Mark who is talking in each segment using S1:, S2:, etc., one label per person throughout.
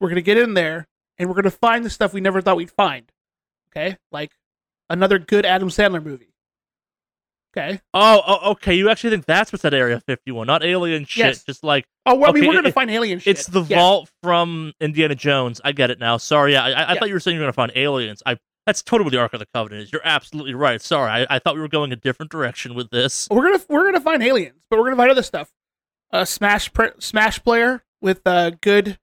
S1: we're gonna get in there and we're gonna find the stuff we never thought we'd find. Okay, like another good Adam Sandler movie. Okay.
S2: Oh, oh, okay. You actually think that's what's at Area 51, not alien shit.
S1: Yes.
S2: Just like
S1: Oh, well, I mean, we're gonna
S2: it-
S1: find alien shit.
S2: it's the
S1: Yes.
S2: vault from Indiana Jones. I get it now. Sorry, yeah, I, I, I
S1: Yeah.
S2: thought you were saying you're gonna find aliens. I that's totally what the Ark of the Covenant is. You're absolutely right. Sorry, I, I thought we were going a different direction with this.
S1: We're gonna we're gonna find aliens, but we're gonna find other stuff. A Smash pre- Smash player with uh, good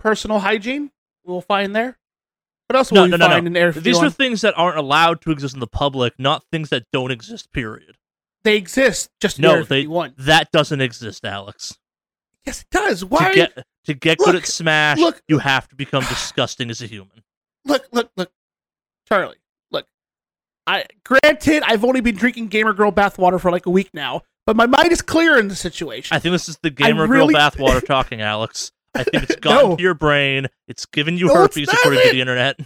S1: personal hygiene. We'll find there. What else
S2: No,
S1: will we
S2: no, no, no.
S1: find in Area
S2: These
S1: 51?
S2: are things that aren't allowed to exist in the public, not things that don't exist. Period.
S1: they exist just
S2: No, they
S1: 51.
S2: that doesn't exist, Alex.
S1: Yes, it does. Why?
S2: To get to get good at Smash,
S1: look.
S2: you have to become disgusting as a human.
S1: look, look, look, Charlie. Look, I granted I've only been drinking Gamer Girl bathwater for like a week now, but my mind is clear in the situation.
S2: I think this is the gamer
S1: really-
S2: girl bathwater talking, Alex. I think it's gotten
S1: No.
S2: to your brain. It's given you
S1: No,
S2: herpes according to the internet.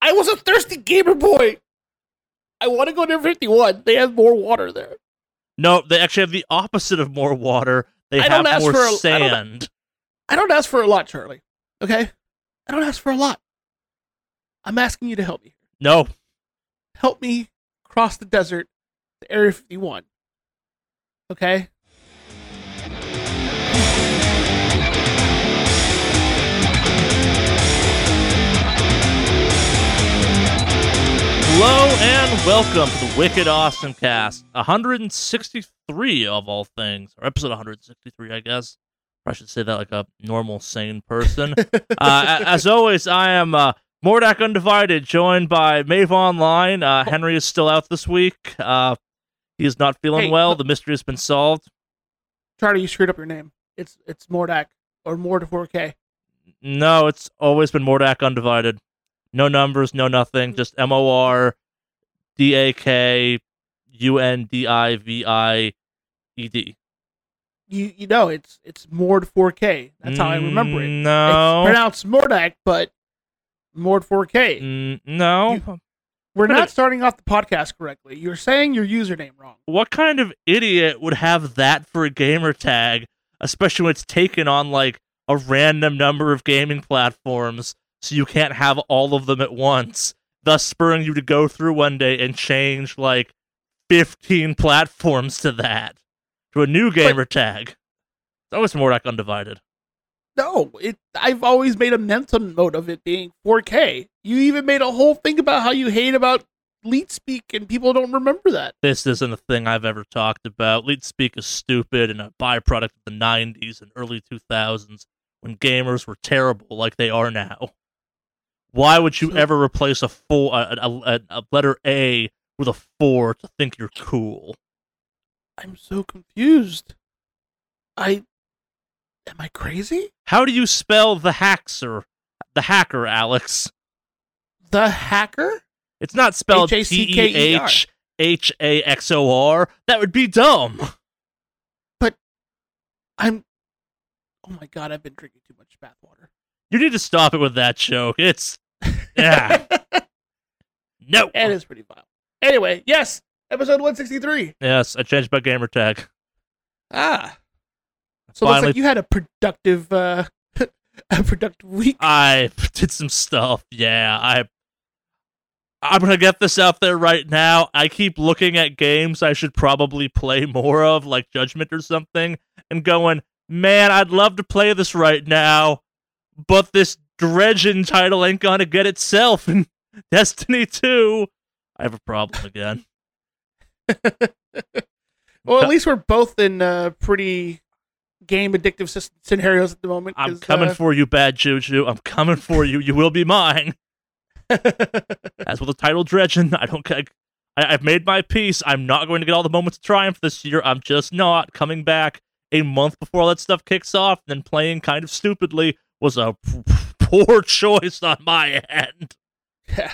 S1: I was a thirsty gamer boy. I want to go to Area 51. They have more water there.
S2: No, they actually have the opposite of more water. They
S1: I
S2: have
S1: don't ask
S2: more
S1: for a- I don't-
S2: sand.
S1: I don't ask for a lot, Charlie. Okay? I don't ask for a lot. I'm asking you to help me.
S2: No,
S1: Help me cross the desert to Area 51. Okay?
S2: Hello and welcome to the Wicked Awesome Cast, 163 of all things, or episode 163, I guess. I should say that like a normal, sane person. uh, as always, I am uh, Mordak Undivided, joined by Mave Online. Uh, Henry is still out this week. Uh, he is not feeling
S1: Hey,
S2: well.
S1: look-
S2: The mystery has been solved.
S1: Charlie, you screwed up your name. It's it's Mordak or more to 4K.
S2: No, it's always been Mordak Undivided. No numbers, no nothing. Just M O R D A K U N D I V I E D.
S1: You you know it's it's more to 4K. That's how I remember it.
S2: Mm,
S1: It's
S2: No.
S1: pronounced Mordak, but Mord 4K.
S2: Mm, no.
S1: You- We're not
S2: it-
S1: starting off the podcast correctly. You're saying your username wrong.
S2: What kind of idiot would have that for a gamer tag, especially when it's taken on like a random number of gaming platforms, so you can't have all of them at once, thus spurring you to go through one day and change like 15 platforms to that, to a new gamer tag. It's always more like undivided.
S1: No, it. I've always made a mental note of it being 4K. You even made a whole thing about how you hate about leet speak, and people don't remember that.
S2: This isn't a thing I've ever talked about. Leet speak is stupid and a byproduct of the 90s and early 2000s when gamers were terrible like they are now. Why would you ever replace a four, a, a, a, a letter A with a four to think you're cool?
S1: I'm so confused. I am I crazy?
S2: How do you spell the hacker? the hacker, Alex?
S1: The hacker?
S2: It's not spelled T E. H H A X O R. That would be dumb.
S1: But I'm. Oh my god! I've been drinking too much bathwater.
S2: You need to stop it with that joke. It's yeah. no.
S1: It is pretty vile. Anyway, yes, episode 163.
S2: Yes, I changed my gamer tag.
S1: Ah. So it looks like you had a productive, uh, a productive week.
S2: I did some stuff. Yeah, I. I'm gonna get this out there right now. I keep looking at games I should probably play more of, like Judgment or something, and going, man, I'd love to play this right now, but this Dredgen title ain't gonna get itself in Destiny 2. I have a problem again.
S1: well, at least we're both in uh, pretty game addictive scenarios at the moment.
S2: I'm coming
S1: uh,
S2: for you, bad juju. I'm coming for you. You will be mine. As with the title Dredgen, I don't. I, I've made my peace. I'm not going to get all the moments of triumph this year. I'm just not coming back a month before all that stuff kicks off. And then playing kind of stupidly was a poor choice on my end.
S1: Yeah.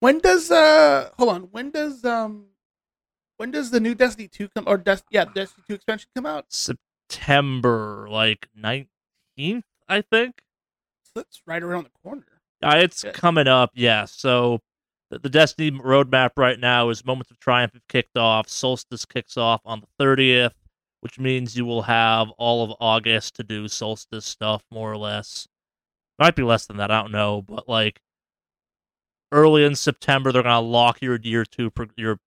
S1: When does uh hold on, when does um when does the new Destiny 2 come or Des- yeah, Destiny 2 expansion come out?
S2: September like 19th, I think.
S1: So that's right around the corner.
S2: Uh, it's
S1: Yeah.
S2: coming up, yeah. So the, the Destiny roadmap right now is Moments of Triumph have kicked off. Solstice kicks off on the 30th, which means you will have all of August to do Solstice stuff, more or less. Might be less than that. I don't know, but like early in September, they're gonna lock your year two. Pro- your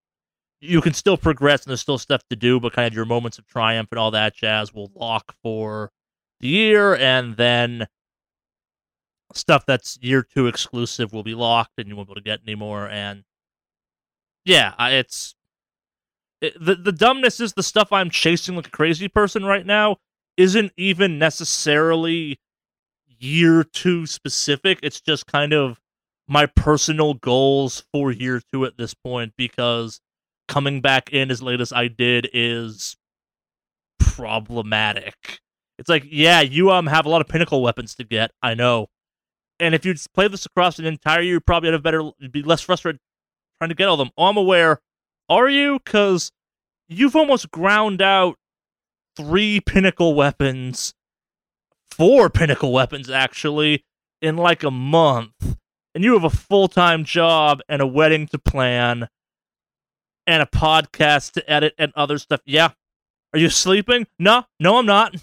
S2: you can still progress, and there's still stuff to do, but kind of your moments of triumph and all that jazz will lock for the year, and then stuff that's year two exclusive will be locked, and you won't be able to get anymore. And yeah, it's it, the the dumbness is the stuff I'm chasing like a crazy person right now isn't even necessarily year two specific. It's just kind of my personal goals for year two at this point because coming back in as late as I did is problematic. It's like, yeah, you um have a lot of pinnacle weapons to get. I know, and if you play this across an entire year, you probably have better, be less frustrated trying to get all them. Oh, I'm aware. Are you? Because you've almost ground out three pinnacle weapons, four pinnacle weapons actually, in like a month. And you have a full time job and a wedding to plan and a podcast to edit and other stuff. Yeah. Are you sleeping? No, no, I'm not.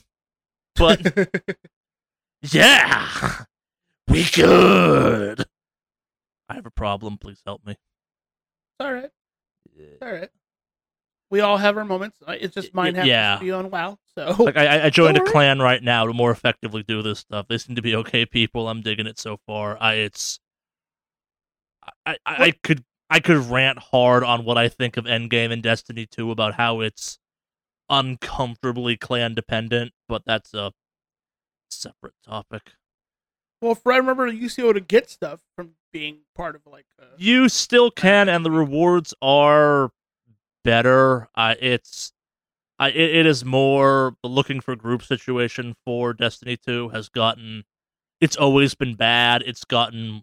S2: But yeah, we could. I have a problem. Please help me.
S1: all right. It's all right. We all have our moments. Uh, It's just
S2: Y-
S1: mine happens
S2: yeah.
S1: to be on WoW. So
S2: Like I, I joined a clan right now to more effectively do this stuff. They seem to be okay people. I'm digging it so far. I it's I, I, I could I could rant hard on what I think of Endgame and Destiny 2 about how it's uncomfortably clan dependent, but that's a separate topic.
S1: well, if I remember, you used to be able to get stuff from being part of like. Uh,
S2: You still can, and the rewards are better. Uh, it's I, it, it is more the looking for group situation for Destiny 2 has gotten. It's always been bad. It's gotten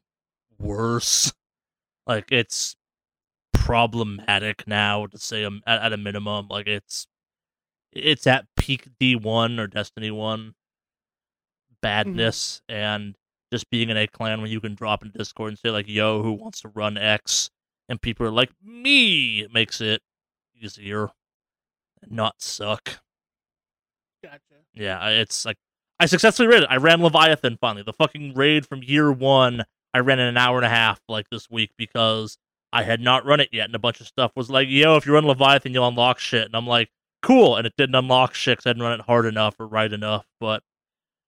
S2: worse. Like it's problematic now to say um, at, at a minimum. Like it's it's at peak D1 or Destiny 1 badness and just being in a clan when you can drop in Discord and say like, "Yo, who wants to run X?" and people are like, "Me," it makes it easier, and not suck.
S1: gotcha.
S2: Yeah, it's like I successfully raided. It. I ran Leviathan finally. The fucking raid from year one. I ran in an hour and a half like this week because I had not run it yet, and a bunch of stuff was like, "Yo, if you run Leviathan, you'll unlock shit," and I'm like, "Cool," and it didn't unlock shit 'cause I didn't run it hard enough or right enough, but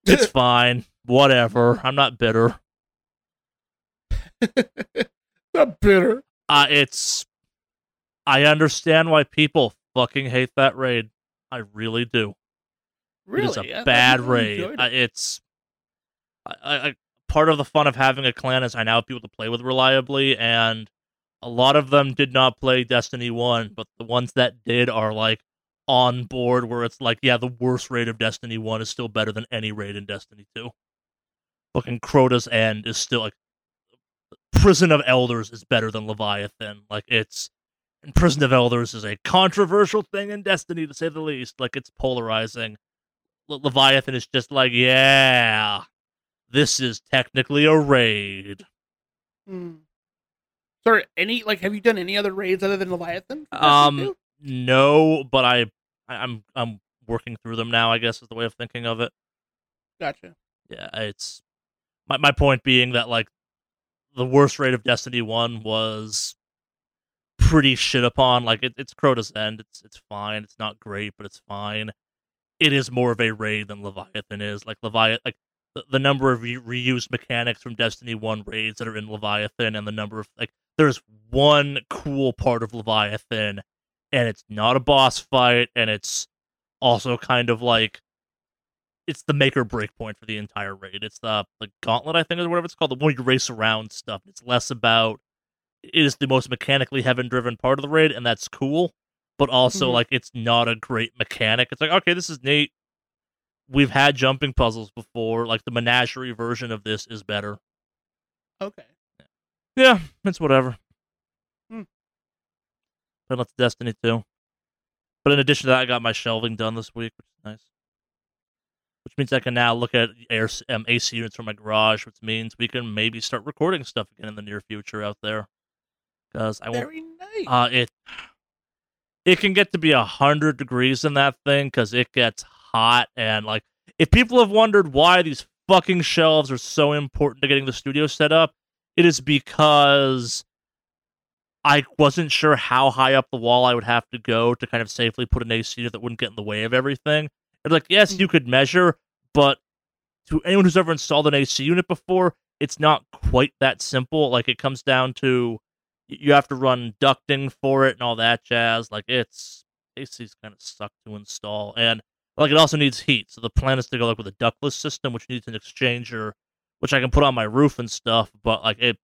S2: it's fine. Whatever. I'm not bitter.
S1: Not bitter.
S2: Uh, it's. I understand why people fucking hate that raid. I really do.
S1: Really,
S2: It is
S1: I
S2: a
S1: thought
S2: bad raid.
S1: it.
S2: it's. I, I, I- part of the fun of having a clan is I now have people to play with reliably, and a lot of them did not play Destiny 1, but the ones that did are like on board where it's like, yeah, the worst raid of Destiny 1 is still better than any raid in Destiny 2. Fucking Crota's End is still like. Prison of Elders is better than Leviathan. Like, it's. And Prison of Elders is a controversial thing in Destiny, to say the least. Like, it's polarizing. Le- Leviathan is just like, yeah, this is technically a raid.
S1: Hmm. Sorry, any like have you done any other raids other than Leviathan?
S2: Um, no, but I, I, I'm, I'm working through them now. I guess is the way of thinking of it.
S1: gotcha.
S2: Yeah, it's my my point being that like the worst raid of Destiny One was pretty shit upon. Like it, it's Crota's End. It's it's fine. It's not great, but it's fine. It is more of a raid than Leviathan is. Like Leviathan, like the, the number of re- reused mechanics from Destiny One raids that are in Leviathan, and the number of like there's one cool part of Leviathan, and it's not a boss fight, and it's also kind of like it's the make or break point for the entire raid. It's the the gauntlet, I think, or whatever it's called, the one you race around stuff. It's less about is the most mechanically heaven driven part of the raid, and that's cool. But also,
S1: Mhm.
S2: like, it's not a great mechanic. It's like, okay, this is neat. We've had jumping puzzles before. Like the menagerie version of this is better.
S1: Okay.
S2: Yeah, it's whatever.
S1: Hmm.
S2: But let's Destiny 2. But in addition to that, I got my shelving done this week, which is nice. Which means I can now look at air, um, AC units from my garage, which means we can maybe start recording stuff again in the near future out there. Because I won't.
S1: Very nice.
S2: Uh, it it can get to be a hundred degrees in that thing because it gets hot and like if people have wondered why these fucking shelves are so important to getting the studio set up, it is because I wasn't sure how high up the wall I would have to go to kind of safely put an AC unit that wouldn't get in the way of everything. It's like, yes,
S1: Mm.
S2: you could measure, but to anyone who's ever installed an AC unit before, it's not quite that simple. Like it comes down to you have to run ducting for it and all that jazz. Like it's AC's kind of suck to install, and like it also needs heat. So the plan is to go like with a ductless system, which needs an exchanger, which I can put on my roof and stuff. But like it,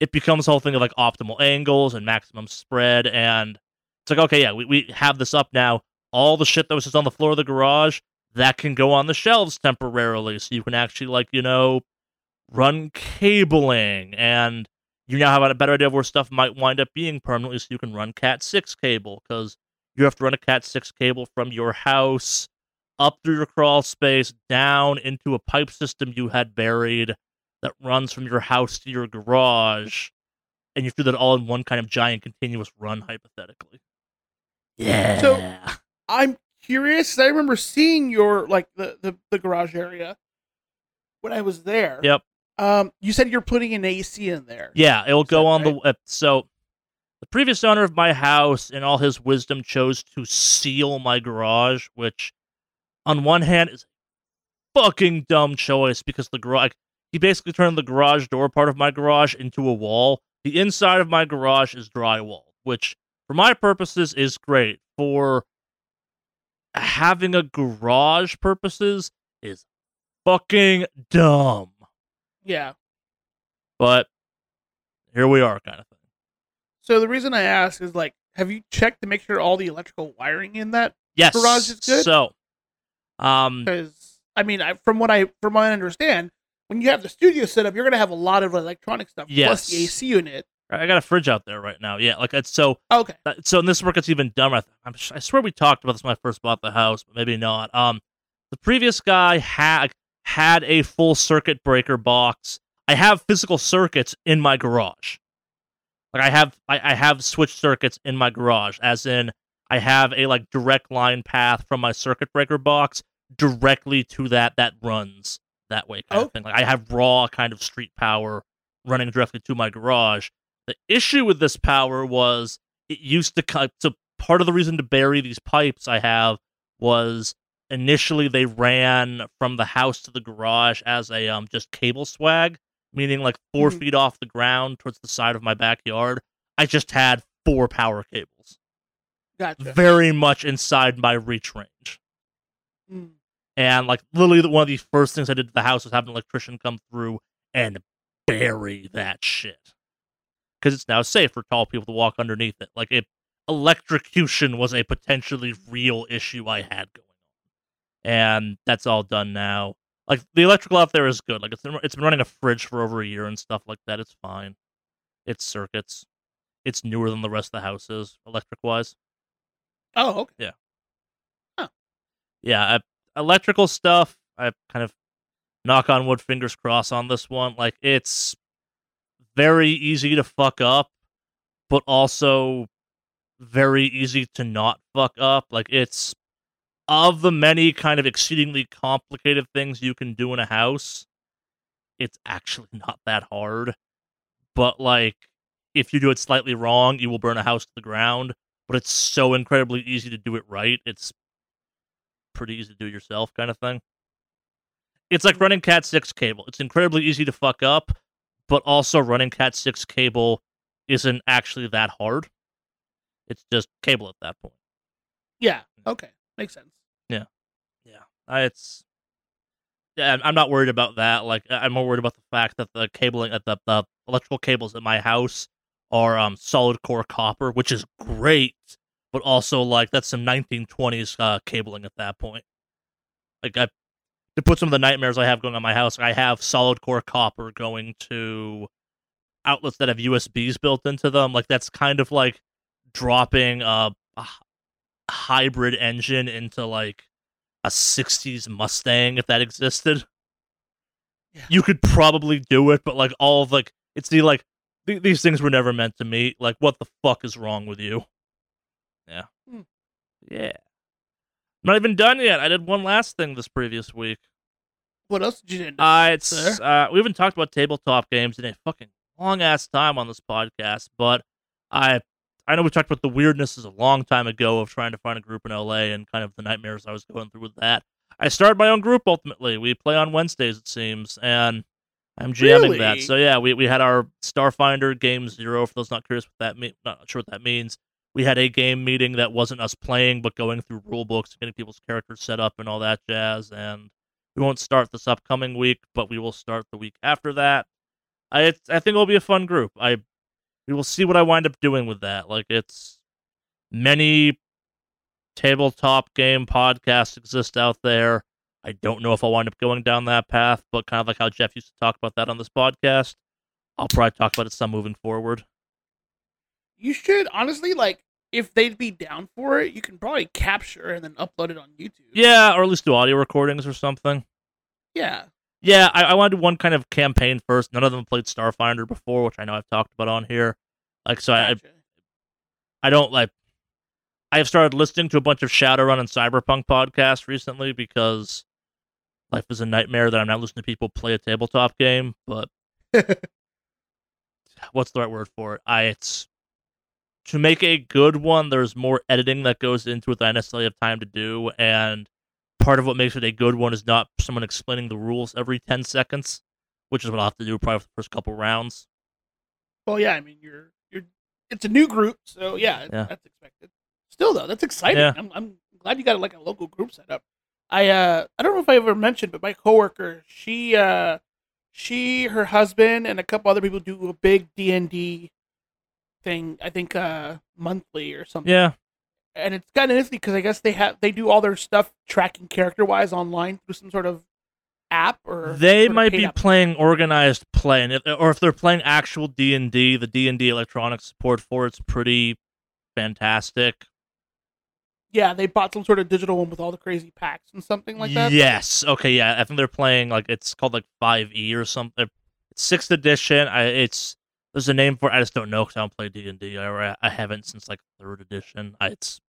S2: it becomes whole thing of like optimal angles and maximum spread, and it's like okay, yeah, we we have this up now. All the shit that was just on the floor of the garage that can go on the shelves temporarily, so you can actually like you know run cabling and you now have a better idea of where stuff might wind up being permanently so you can run cat 6 cable because you have to run a cat 6 cable from your house up through your crawl space down into a pipe system you had buried that runs from your house to your garage and you have to do that all in one kind of giant continuous run hypothetically yeah
S1: So- I'm curious I remember seeing your like the, the the garage area when I was there.
S2: Yep.
S1: Um, you said you're putting an AC in there.
S2: Yeah, it'll go on the uh, so the previous owner of my house in all his wisdom chose to seal my garage, which on one hand is a fucking dumb choice because the garage he basically turned the garage door part of my garage into a wall. The inside of my garage is drywall, which for my purposes is great. For having a garage purposes is fucking dumb.
S1: Yeah.
S2: But here we are kind of thing.
S1: So the reason I ask is like, have you checked to make sure all the electrical wiring in that?
S2: Yes.
S1: Garage is good?
S2: So, um,
S1: Because I mean, I, from what I from what I understand, when you have the studio set up, you're gonna have a lot of electronic stuff plus the
S2: Yes.
S1: AC unit.
S2: I got a fridge out there right now. Yeah, like it's so.
S1: Okay.
S2: So in this work, it's even dumber. I, I swear we talked about this when I first bought the house, but maybe not. Um, the previous guy had had a full circuit breaker box. I have physical circuits in my garage. Like I have, I, I have switch circuits in my garage, as in I have a like direct line path from my circuit breaker box directly to that that runs that way kind
S1: Oh.
S2: of thing. Like I have raw kind of street power running directly to my garage. The issue with this power was it used to cut. So part of the reason to bury these pipes I have was initially they ran from the house to the garage as a um just cable swag, meaning like 4
S1: Mhm.
S2: feet off the ground towards the side of my backyard. I just had four power cables,
S1: Gotcha.
S2: very much inside my reach range.
S1: Mm.
S2: And like literally, the- one of the first things I did to the house was have an electrician come through and bury that shit because it's now safe for tall people to walk underneath it. Like electrocution was a potentially real issue I had going and that's all done now. Like the electrical out there is good. Like it's it's been running a fridge for over a year and stuff like that. It's fine. It's circuits. It's newer than the rest of the house is electric wise.
S1: Oh, okay.
S2: yeah, I, electrical stuff. I kind of knock on wood, fingers crossed on this one. Like it's very easy to fuck up, but also very easy to not fuck up. Like it's of the many kind of exceedingly complicated things you can do in a house. It's actually not that hard, but like if you do it slightly wrong, you will burn a house to the ground. But it's so incredibly easy to do it right. It's pretty easy to do yourself kind of thing. It's like running Cat 6 cable. It's incredibly easy to fuck up, but also running Cat 6 cable isn't actually that hard. It's just cable at that point.
S1: Yeah. Hmm. Okay. Makes sense.
S2: It's yeah. I'm- not worried about that. Like I'm more worried about the fact that the cabling at the the electrical cables at my house are um solid core copper, which is great, but also like that's some 1920s uh, cabling at that point. Like I to put some of the nightmares I have going on my house, I have solid core copper going to outlets that have USBs built into them. Like that's kind of like dropping a hybrid engine into like a 60s Mustang if that existed.
S1: Yeah.
S2: You could probably do it, but like all of like it's the like th- these things were never meant to meet. Like what the fuck is wrong with you? Yeah.
S1: Hmm.
S2: Yeah. Not even done yet. I did one last thing this previous week.
S1: What else did you do?
S2: Uh, it's uh, we haven't talked about tabletop games in a fucking long ass time on this podcast, but I I know we talked about the weirdnesses a long time ago of trying to find a group in LA and kind of the nightmares I was going through with that. I started my own group ultimately. We play on Wednesdays, it seems, and I'm jamming that. So yeah, we, we had our Starfinder Game Zero. For those not curious what that mean, not sure what that means. We had a game meeting that wasn't us playing, but going through rule books, getting people's characters set up, and all that jazz. And we won't start this upcoming week, but we will start the week after that. I I think it'll be a fun group. I we will see what I wind up doing with that. Like it's many tabletop game podcasts exist out there. I don't know if I'll wind up going down that path, but kind of like how Jeff used to talk about that on this podcast, I'll probably talk about it some moving forward.
S1: You should honestly like if they'd be down for it, you can probably capture and then upload it on YouTube.
S2: Yeah, or at least do audio recordings or something.
S1: Yeah.
S2: Yeah, I, I want to do one kind of campaign first. None of them played Starfinder before, which I know I've talked about on here. Like, so I,
S1: Gotcha.
S2: I don't like. I have started listening to a bunch of Shadowrun and Cyberpunk podcasts recently because life is a nightmare that I'm not listening to people play a tabletop game. But what's the right word for it? I it's to make a good one. There's more editing that goes into it than I necessarily have time to do, and part of what makes it a good one is not someone explaining the rules every ten seconds, which is what I'll have to do probably for the first couple rounds.
S1: well, yeah. I mean, you're you're. It's a new group, so yeah,
S2: Yeah.
S1: that's expected. Still though, that's exciting.
S2: Yeah.
S1: I'm I'm glad you got like a local group set up. I uh I don't know if I ever mentioned, but my coworker, she uh she, her husband, and a couple other people do a big D and D thing. I think uh monthly or something.
S2: Yeah,
S1: and it's kind of interesting because I guess they have they do all their stuff tracking character wise online through some sort of app or
S2: they might be
S1: app.
S2: playing organized play, and if, or if they're playing actual D and D, the D and D electronic support for it's pretty fantastic.
S1: yeah, they bought some sort of digital one with all the crazy packs and something like that.
S2: Yes. Okay. Yeah. I think they're playing like it's called like Five E or something. Uh, it's sixth edition. I it's there's a name for it. I just don't know because I don't play D and D. I I haven't since like third edition. I, it's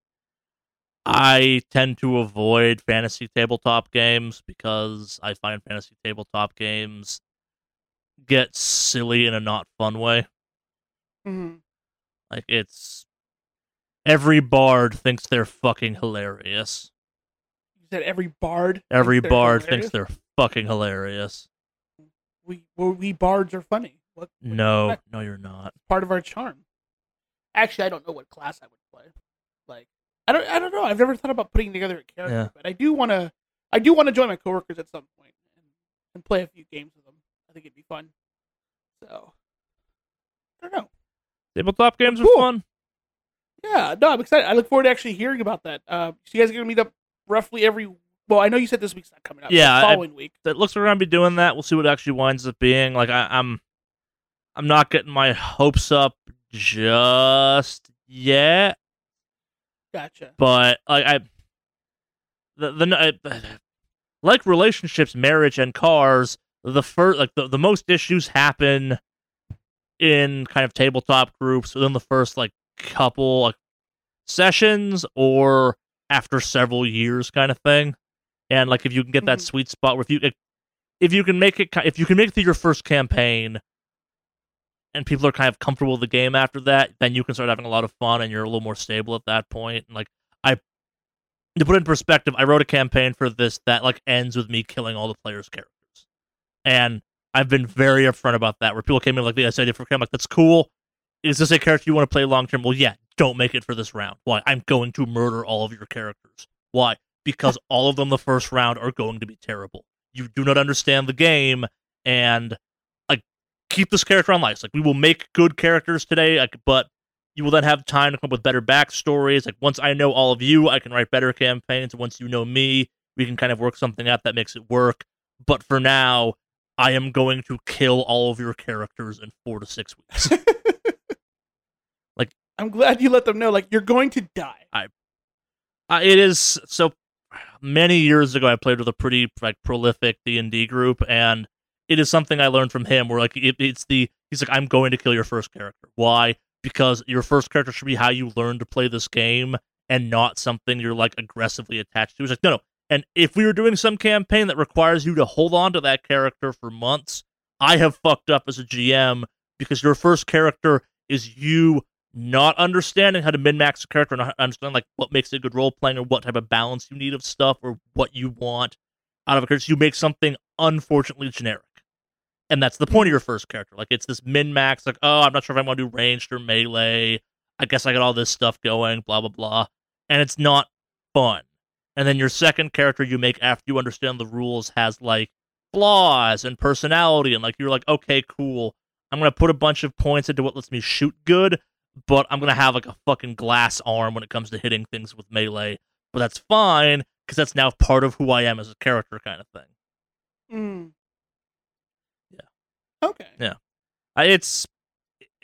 S2: I tend to avoid fantasy tabletop games because I find fantasy tabletop games get silly in a not fun way.
S1: Mhm.
S2: Like it's every bard thinks they're fucking hilarious.
S1: You said every bard.
S2: Every
S1: thinks
S2: bard
S1: hilarious?
S2: thinks they're fucking hilarious.
S1: we well, we bards are funny. What what do you
S2: No, no, you're not.
S1: part of our charm. Actually, I don't know what class I would play. Like, I don't, I don't know. I've never thought about putting together a character,
S2: Yeah.
S1: but I do want to. I do want to join my coworkers at some point and, and play a few games with them. I think it'd be fun. So, I don't know.
S2: Tabletop games
S1: Cool.
S2: are fun.
S1: Yeah, no, I'm excited. I look forward to actually hearing about that. Uh, so you guys are gonna meet up roughly every. Well, I know you said this week's not coming up.
S2: Yeah,
S1: the
S2: I-
S1: following week.
S2: It looks like we're gonna be doing that. We'll see what it actually winds up being. Like I, I'm, I'm not getting my hopes up just yet,
S1: Gotcha.
S2: but like I, the the I, like relationships, marriage, and cars. The first, like the, the most issues happen in kind of tabletop groups within the first like couple like sessions or after several years, kind of thing. And like if you can get that
S1: Mhm.
S2: sweet spot where if you if you can make it if you can make it through your first campaign and people are kind of comfortable with the game after that, then you can start having a lot of fun and you're a little more stable at that point. And like I to put in perspective, I wrote a campaign for this that like ends with me killing all the players' characters. And I've been very upfront about that where people came in like the idea for I'm like, that's cool. Is this a character you want to play long term? Well, yeah, don't make it for this round. Why? I'm going to murder all of your characters. Why? Because all of them the first round are going to be terrible. You do not understand the game and keep this character on life. Like we will make good characters today, like but you will then have time to come up with better backstories. Like once I know all of you, I can write better campaigns. Once you know me, we can kind of work something out that makes it work. But for now, I am going to kill all of your characters in four to six weeks.
S1: Like I'm glad you let them know. Like, you're going to die.
S2: uh, it is so many years ago. I played with a pretty like prolific D and D group, and it is something I learned from him. Where like it, it's the he's like I'm going to kill your first character. Why? Because your first character should be how you learn to play this game, and not something you're like aggressively attached to. He's like, no, no, And if we were doing some campaign that requires you to hold on to that character for months, I have fucked up as a GM because your first character is you not understanding how to min max a character, not understanding like what makes a good role playing or what type of balance you need of stuff or what you want out of a character. So you make something unfortunately generic. And that's the point of your first character. Like it's this min max, like, oh, I'm not sure if I want to do ranged or melee. I guess I got all this stuff going, blah, blah, blah. And it's not fun. And then your second character you make after you understand the rules has like flaws and personality. And like you're like, okay, cool. I'm going to put a bunch of points into what lets me shoot good, but I'm going to have like a fucking glass arm when it comes to hitting things with melee. But that's fine because that's now part of who I am as a character, kind of thing.
S1: Mm. Okay.
S2: Yeah. It's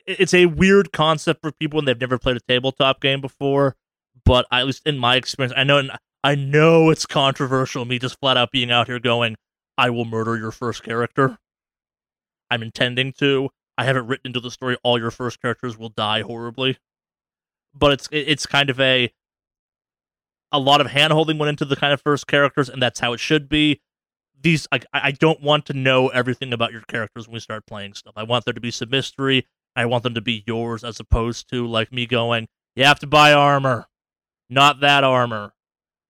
S2: it's a weird concept for people when they've never played a tabletop game before. But at least in my experience, I know I know it's controversial. Me just flat out being out here going, "I will murder your first character." I'm intending to. I haven't written into the story all your first characters will die horribly, but it's it's kind of a a lot of handholding went into the kind of first characters, and that's how it should be. These I I don't want to know everything about your characters when we start playing stuff. I want there to be some mystery. I want them to be yours as opposed to like me going, you have to buy armor. Not that armor.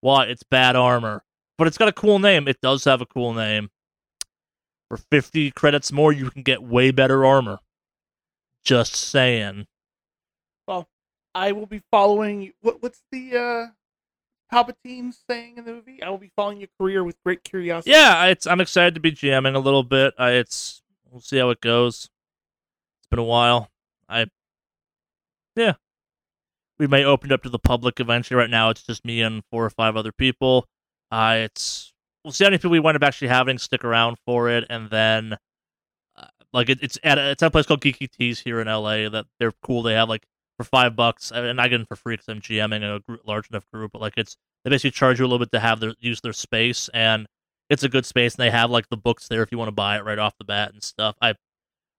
S2: Why? It's bad armor. But it's got a cool name. It does have a cool name. For 50 credits more, you can get way better armor. Just saying.
S1: Well, I will be following. What, what's the uh, Palpatine saying in the movie? I will be following your career with great curiosity.
S2: Yeah, it's. I'm excited to be GMing a little bit. I, it's. We'll see how it goes. It's been a while. I. Yeah. We may open it up to the public eventually. Right now, it's just me and four or five other people. Uh, it's we'll see how many people we wind up actually having stick around for it, and then uh, like it, it's at a, it's at a place called Geeky Teas here in LA that they're cool. They have like for five bucks, uh, and I get them for free because I'm GMing a group, large enough group. But like it's they basically charge you a little bit to have their use their space, and it's a good space, and they have like the books there if you want to buy it right off the bat and stuff. I,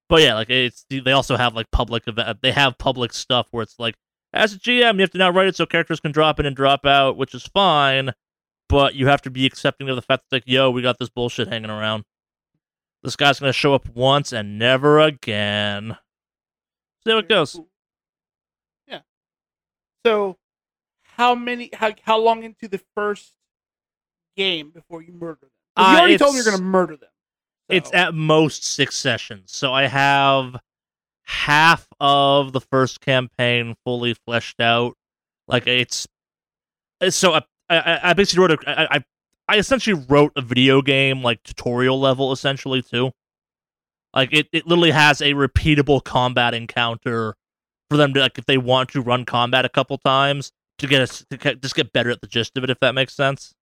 S2: but yeah, like it's they also have like public event. Uh, they have public stuff where it's like as a GM, you have to now write it so characters can drop in and drop out, which is fine but you have to be accepting of the fact that like, yo, we got this bullshit hanging around. This guy's gonna show up once and never again. See how it goes.
S1: So, how many? How how long into the first game before you murder them? You
S2: Uh,
S1: already told me you're gonna murder them.
S2: It's at most six sessions, so I have half of the first campaign fully fleshed out. Like it's so I I, I basically wrote a I, I I essentially wrote a video game like tutorial level essentially too. Like it, it literally has a repeatable combat encounter for them to like if they want to run combat a couple times to get us to get- just get better at the gist of it if that makes sense.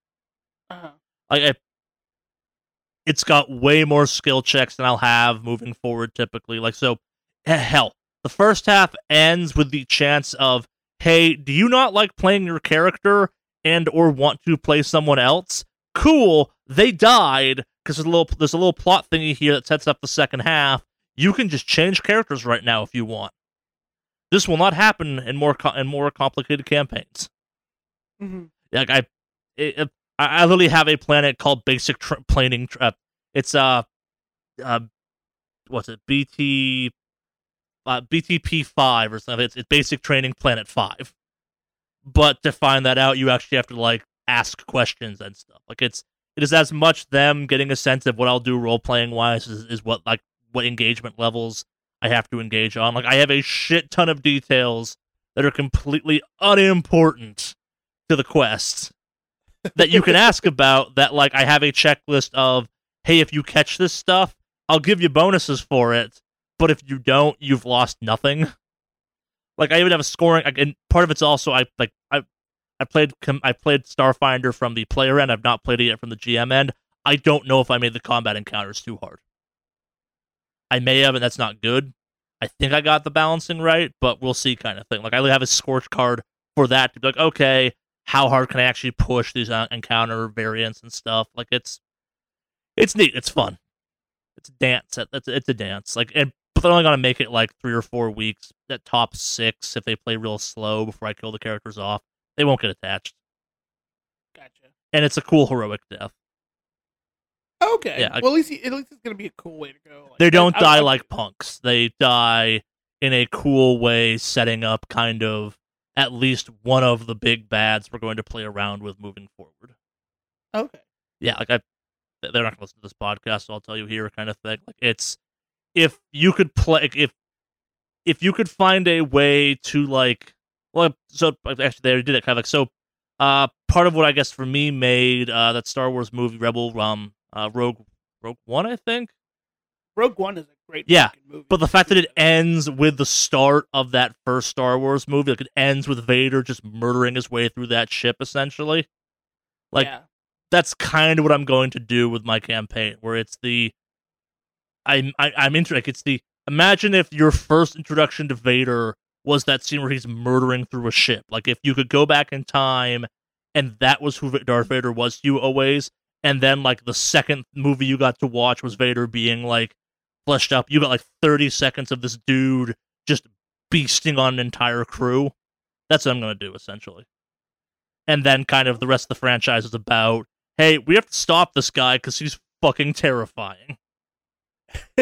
S1: uh-huh.
S2: Like I, it's got way more skill checks than I'll have moving forward typically. Like so, hell, the first half ends with the chance of, hey, do you not like playing your character and or want to play someone else? Cool, they died because there's a little there's a little plot thingy here that sets up the second half. You can just change characters right now if you want. This will not happen in more co- in more complicated campaigns
S1: Mhm.
S2: like I, it, I I literally have a planet called Basic tr- Planing. Tr- uh, it's uh, uh, what's it? BT, uh, BTP five or something. It's, it's Basic Training Planet five. But to find that out, you actually have to like ask questions and stuff. Like it's it is as much them getting a sense of what I'll do role playing wise is, is what like what engagement levels I have to engage on. Like I have a shit ton of details that are completely unimportant to the quest that you can ask about that like I have a checklist of hey if you catch this stuff I'll give you bonuses for it but if you don't you've lost nothing. Like I even have a scoring and part of it's also I like I I played com- I played Starfinder from the player end. I've not played it yet from the GM end. I don't know if I made the combat encounters too hard I may have and that's not good I think I got the balancing right but we'll see kind of thing like I have a scorch card for that to be like okay how hard can I actually push these uh, encounter variants and stuff. Like it's it's neat. It's fun. It's a dance. It's it's a dance. Like and but they're only gonna make it like three or four weeks. At top six, if they play real slow before I kill the characters off, they won't get attached.
S1: Gotcha.
S2: and it's a cool heroic death.
S1: Okay.
S2: Yeah,
S1: well, at least at least it's gonna be a cool way to go. Like,
S2: They don't
S1: I- I-
S2: die
S1: I-
S2: like punks. They die in a cool way, setting up kind of at least one of the big bads we're going to play around with moving forward.
S1: Okay.
S2: Yeah, like I, they're not going to listen to this podcast, so I'll tell you here, kind of thing. Like it's if you could play if if you could find a way to like well, so actually they already did it kind of like so. Uh, part of what I guess for me made uh that Star Wars movie Rebel um uh Rogue Rogue One I think
S1: Rogue One is a great
S2: Yeah,
S1: fucking movie.
S2: But the fact that it ends with the start of that first Star Wars movie, like it ends with Vader just murdering his way through that ship, essentially. Like
S1: yeah.
S2: that's kind of what I'm going to do with my campaign, where it's the I'm I, I'm into like it's the imagine if your first introduction to Vader was that scene where he's murdering through a ship. Like if you could go back in time and that was who Darth Vader was to you always, and then like the second movie you got to watch was Vader being like fleshed up. You got like 30 seconds of this dude just beasting on an entire crew. That's what I'm going to do essentially. And then kind of the rest of the franchise is about, hey, we have to stop this guy because he's fucking terrifying.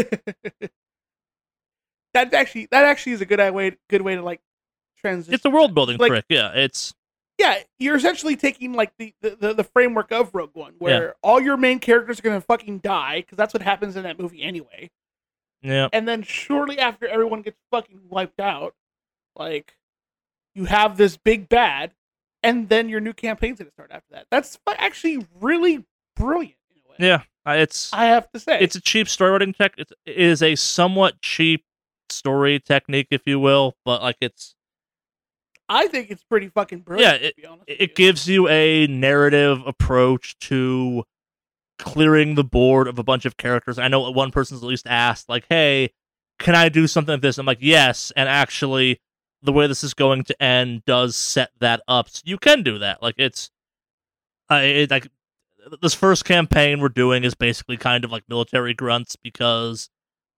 S1: That's actually that actually is a good uh, way good way to like transition.
S2: It's a world building
S1: Like-
S2: trick. Yeah, it's
S1: yeah, you're essentially taking like the, the, the, framework of Rogue One, where all your main characters are gonna fucking die because that's what happens in that movie anyway.
S2: yeah.
S1: And then shortly after everyone gets fucking wiped out, like you have this big bad, and then your new campaign's gonna start after that. That's actually really brilliant in a way.
S2: Yeah, it's
S1: I have to say,
S2: it's a cheap storyboarding tech. It is a somewhat cheap story technique, if you will, but like it's
S1: I think it's pretty fucking brilliant.
S2: Yeah,
S1: to be honest
S2: it
S1: you.
S2: gives you a narrative approach to clearing the board of a bunch of characters. I know one person's at least asked, like, "Hey, can I do something like this?" I'm like, "Yes," and actually, the way this is going to end does set that up. So you can do that. Like it's, uh, it, like this first campaign we're doing is basically kind of like military grunts because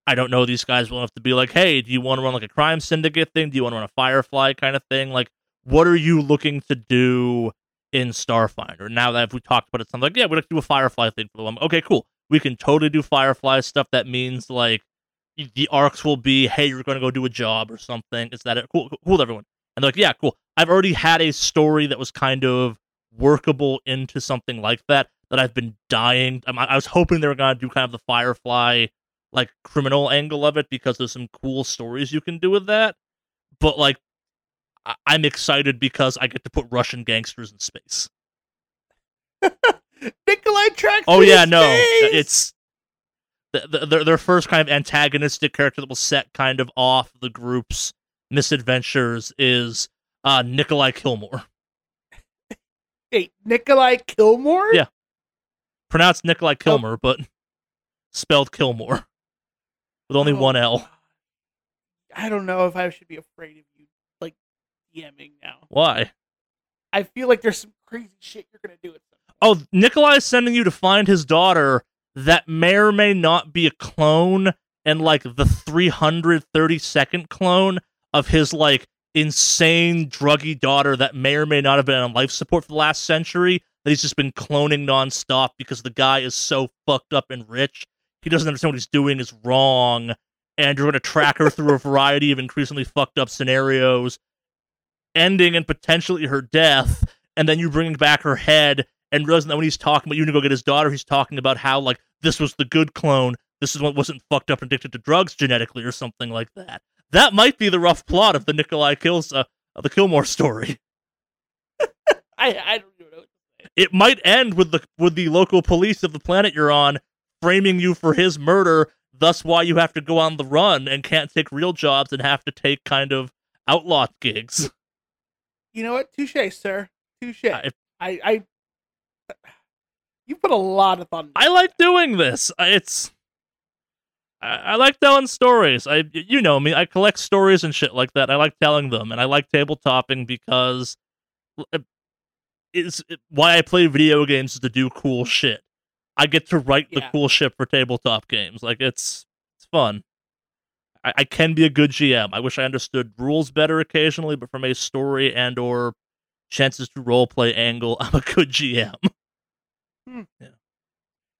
S2: I don't know these guys well enough to be like, hey, do you want to run like a crime syndicate thing? Do you want to run a Firefly kind of thing? Like, what are you looking to do in Starfinder? Now that we talked about it, something like, yeah, we'd like to do a Firefly thing for the one. Okay, cool. We can totally do Firefly stuff. That means like the arcs will be, hey, you're going to go do a job or something. Is that it? Cool, cool, everyone. And they're like, yeah, cool. I've already had a story that was kind of workable into something like that that I've been dying. I'm, I was hoping they were going to do kind of the Firefly like criminal angle of it because there's some cool stories you can do with that. But like, I- I'm excited because I get to put Russian gangsters in space.
S1: Nikolai tracks.
S2: Oh yeah, no, it's the, the, their first kind of antagonistic character that will set kind of off the group's misadventures is uh Nicolai Kilmour,
S1: Hey, Nicolai Kilmour.
S2: Yeah. pronounced Nicolai Kilmer, but spelled Kilmour with only
S1: oh,
S2: one L.
S1: I don't know if I should be afraid of you, like DMing now.
S2: Why?
S1: I feel like there's some crazy shit you're gonna do at some.
S2: Oh, Nicolai is sending you to find his daughter that may or may not be a clone and like the 332nd clone of his like insane druggy daughter that may or may not have been on life support for the last century that he's just been cloning nonstop because the guy is so fucked up and rich he doesn't understand what he's doing is wrong and you're going to track her through a variety of increasingly fucked up scenarios ending in potentially her death and then you bring back her head and realizing that when he's talking about you to go get his daughter, he's talking about how like this was the good clone, this is what wasn't fucked up and addicted to drugs genetically or something like that. That might be the rough plot of the Nikolai kills uh, of the Kilmour story.
S1: I I don't even know.
S2: It might end with the with the local police of the planet you're on framing you for his murder, thus why you have to go on the run and can't take real jobs and have to take kind of outlaw gigs.
S1: You know what? Touche, sir. Touche.
S2: I-
S1: I, I, you put a lot of thought. into
S2: I like doing this. I- It's I, like telling stories. I you know me. I collect stories and shit like that. I like telling them, and I like tabletopping because it's it, why I play video games is to do cool shit. I get to write the
S1: Yeah.
S2: cool shit for tabletop games. Like it's it's fun. I, I can be a good GM. I wish I understood rules better occasionally, but from a story and or chances to role play angle, I'm a good GM.
S1: Hmm.
S2: Yeah.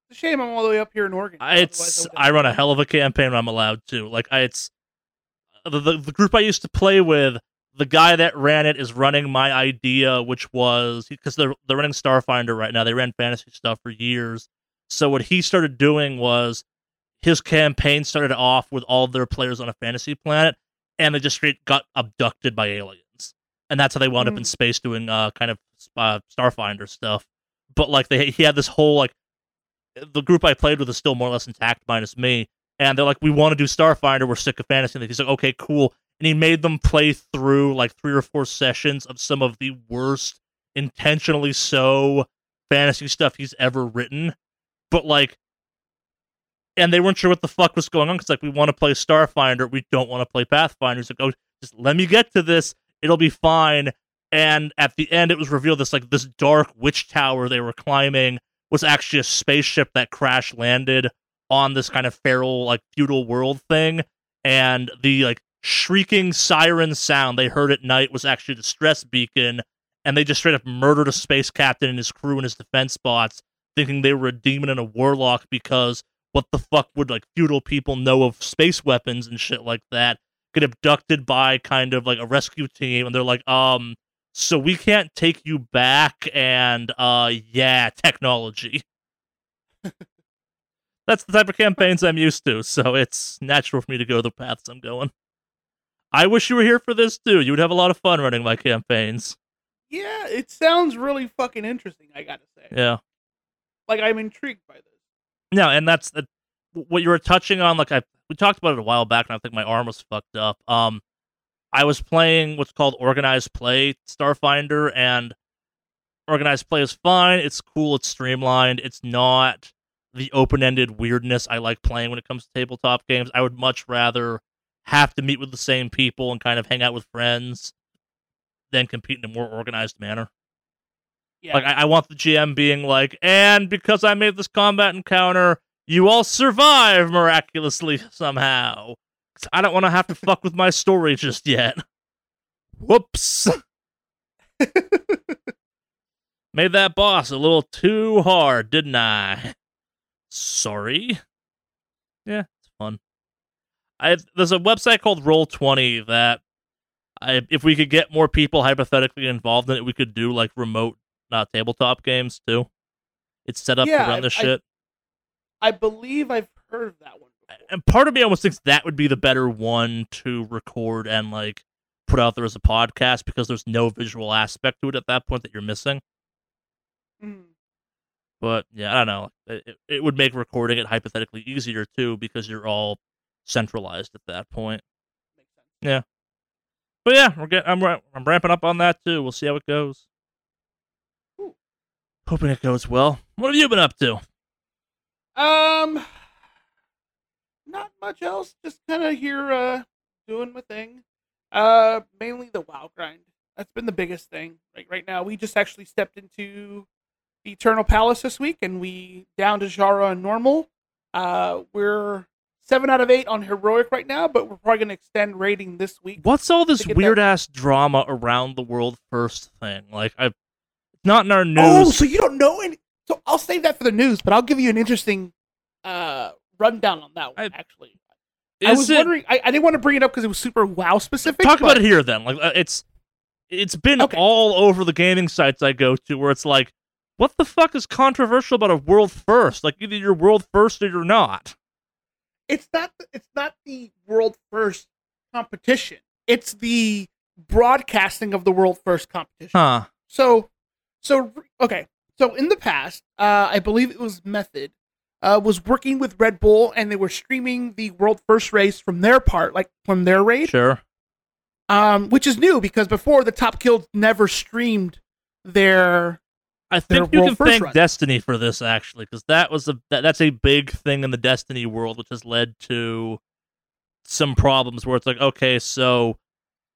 S1: It's a shame I'm all the way up here in Oregon.
S2: I- It's
S1: Otherwise
S2: I run a hell of a campaign when I'm allowed to. Like I, it's the, the the group I used to play with. The guy that ran it is running my idea, which was because they're they're running Starfinder right now. They ran fantasy stuff for years. So what he started doing was his campaign started off with all their players on a fantasy planet, and they just straight got abducted by aliens, and that's how they wound up in
S1: Mm.
S2: space doing uh kind of uh, Starfinder stuff. But like they he had this whole like the group I played with is still more or less intact, minus me. And they're like, we want to do Starfinder. We're sick of fantasy. And he's like, okay, cool. And he made them play through like three or four sessions of some of the worst, intentionally so fantasy stuff he's ever written. But like, and they weren't sure what the fuck was going on because like, we want to play Starfinder. We don't want to play Pathfinder. He's like, oh, just let me get to this. It'll be fine. And at the end, it was revealed this like this dark witch tower they were climbing was actually a spaceship that crash landed on this kind of feral like feudal world thing and the like shrieking siren sound they heard at night was actually a distress beacon and they just straight up murdered a space captain and his crew and his defense bots thinking they were a demon and a warlock because what the fuck would like feudal people know of space weapons and shit like that get abducted by kind of like a rescue team and they're like um so we can't take you back and uh yeah technology that's the type of campaigns i'm used to so it's natural for me to go the paths i'm going i wish you were here for this too you would have a lot of fun running my campaigns
S1: Yeah, it sounds really fucking interesting. I gotta say.
S2: yeah
S1: Like I'm intrigued by this.
S2: no and that's the, what you were touching on like i we talked about it a while back and i think my arm was fucked up. Um i was playing what's called organized play starfinder and organized play is fine it's cool it's streamlined it's not the open-ended weirdness i like playing when it comes to tabletop games. I would much rather have to meet with the same people and kind of hang out with friends than compete in a more organized manner
S1: Yeah.
S2: like I, I want the GM being like, and because I made this combat encounter, you all survive miraculously somehow. I don't want to have to fuck with my story just yet. Whoops. made that boss a little too hard, didn't I? Sorry. Yeah, it's fun. I there's a website called Roll Twenty that I, if we could get more people hypothetically involved in it, we could do like remote uh, tabletop games too. It's set up
S1: Yeah,
S2: to run the
S1: I-
S2: shit.
S1: I believe I've heard of that one. Before.
S2: and part of me almost thinks that would be the better one to record and like put out there as a podcast because there's no visual aspect to it at that point that you're missing.
S1: Mhm.
S2: But yeah, I don't know. It, it- would make recording it hypothetically easier too because you're all centralized at that point.
S1: Makes sense.
S2: But yeah, we're getting. I'm I'm ramping up on that too. We'll see how it goes. Hoping it goes well. What have you been up to?
S1: Um, not much else. Just kind of here, uh, doing my thing. Uh, mainly the WoW grind. That's been the biggest thing. Like right now, we just actually stepped into the Eternal Palace this week, and we down to Jara on normal. Uh, we're seven out of eight on heroic right now, but we're probably gonna extend rating this week.
S2: What's all this
S1: To get that-
S2: weird ass drama around the world first thing? Like I, not in our news.
S1: Oh, so you don't know any? So I'll save that for the news, but I'll give you an interesting uh rundown on that one.
S2: I-
S1: actually, I was
S2: it-
S1: wondering. I, I didn't want to bring it up because it was super WoW specific.
S2: talk about it here then. Like uh, it's it's been
S1: Okay.
S2: all over the gaming sites I go to where it's like, what the fuck is controversial about a world first? Like either you're world first or you're not.
S1: It's not. It's not the world first competition. It's the broadcasting of the world first competition.
S2: Huh.
S1: So, so okay. So in the past, uh, I believe it was Method, uh, was working with Red Bull, and they were streaming the world first race from their part, like from their raid.
S2: Sure.
S1: um, which is new because before the top guild never streamed their
S2: I
S1: Their
S2: think you
S1: world
S2: can thank
S1: run.
S2: Destiny for this actually, because that was a that, that's a big thing in the Destiny world, which has led to some problems where it's like, okay, so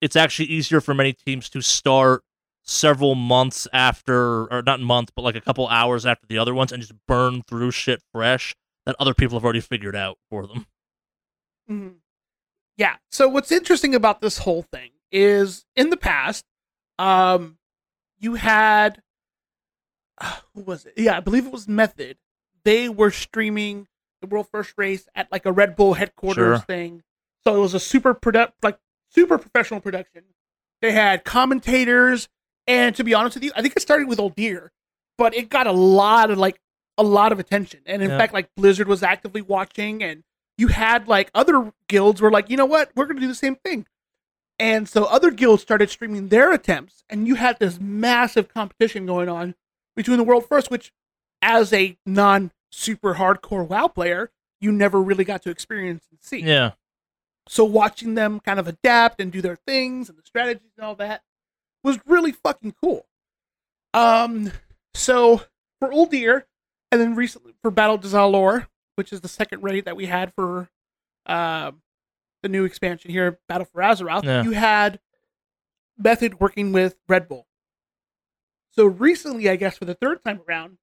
S2: it's actually easier for many teams to start several months after, or not months, but like a couple hours after the other ones, and just burn through shit fresh that other people have already figured out for them.
S1: Mhm. yeah. So what's interesting about this whole thing is in the past, um, you had who was it? Yeah, I believe it was Method. They were streaming the world first race at like a Red Bull headquarters
S2: Sure.
S1: thing. So it was a super product, like super professional production. They had commentators, and to be honest with you, I think it started with Uldir, but it got a lot of like a lot of attention. And in
S2: Yeah.
S1: fact, like Blizzard was actively watching, and you had like other guilds were like, you know what, we're gonna do the same thing. And so other guilds started streaming their attempts, and you had this massive competition going on between the world first, which as a non super hardcore WoW player, you never really got to experience and see.
S2: Yeah.
S1: So watching them kind of adapt and do their things and the strategies and all that was really fucking cool. Um, so for Uldir, and then recently for Battle of Dazar'alor, which is the second raid that we had for um the new expansion here, Battle for Azeroth,
S2: Yeah.
S1: you had Method working with Red Bull. So recently, I guess for the third time around,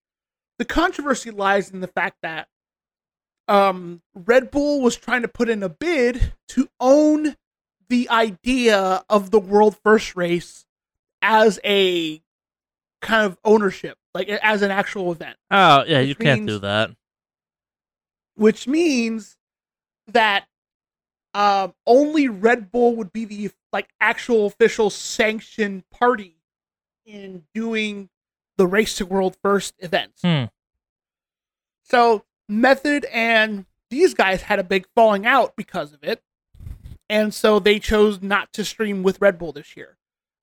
S1: the controversy lies in the fact that um, Red Bull was trying to put in a bid to own the idea of the world first race as a kind of ownership, like as an actual event,
S2: Oh, yeah,
S1: Which
S2: you can't do that.
S1: which means that um, only Red Bull would be the like actual official sanctioned party in doing the race to world first events.
S2: Hmm.
S1: So Method and these guys had a big falling out because of it, and so they chose not to stream with Red Bull this year.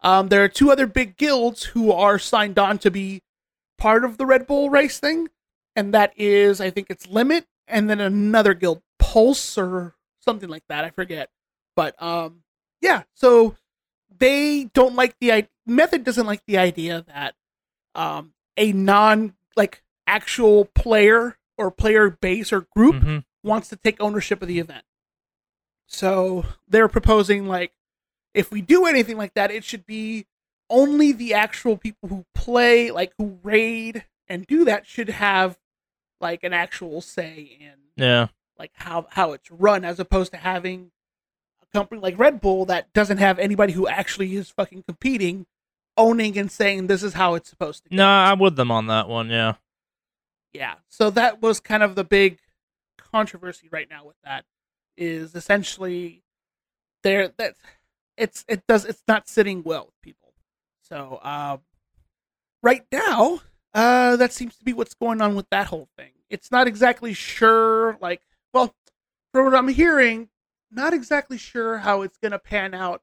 S1: Um, there are two other big guilds who are signed on to be part of the Red Bull race thing, and that is I think it's Limit, and then another guild, Pulse or something like that. I forget, but um, yeah. So they don't like the i- Method doesn't like the idea that um a non like actual player or player base or group
S2: hmm
S1: wants to take ownership of the event. So they're proposing like if we do anything like that, it should be only the actual people who play, like who raid and do that should have like an actual say in
S2: Yeah.
S1: like how how it's run as opposed to having a company like Red Bull that doesn't have anybody who actually is fucking competing owning and saying this is how it's supposed to go.
S2: No, I'm with them on that one. Yeah.
S1: yeah so that was kind of the big controversy right now with that is essentially there that it's it does it's not sitting well with people so um right now uh that seems to be what's going on with that whole thing it's not exactly sure like well from what i'm hearing not exactly sure how it's going to pan out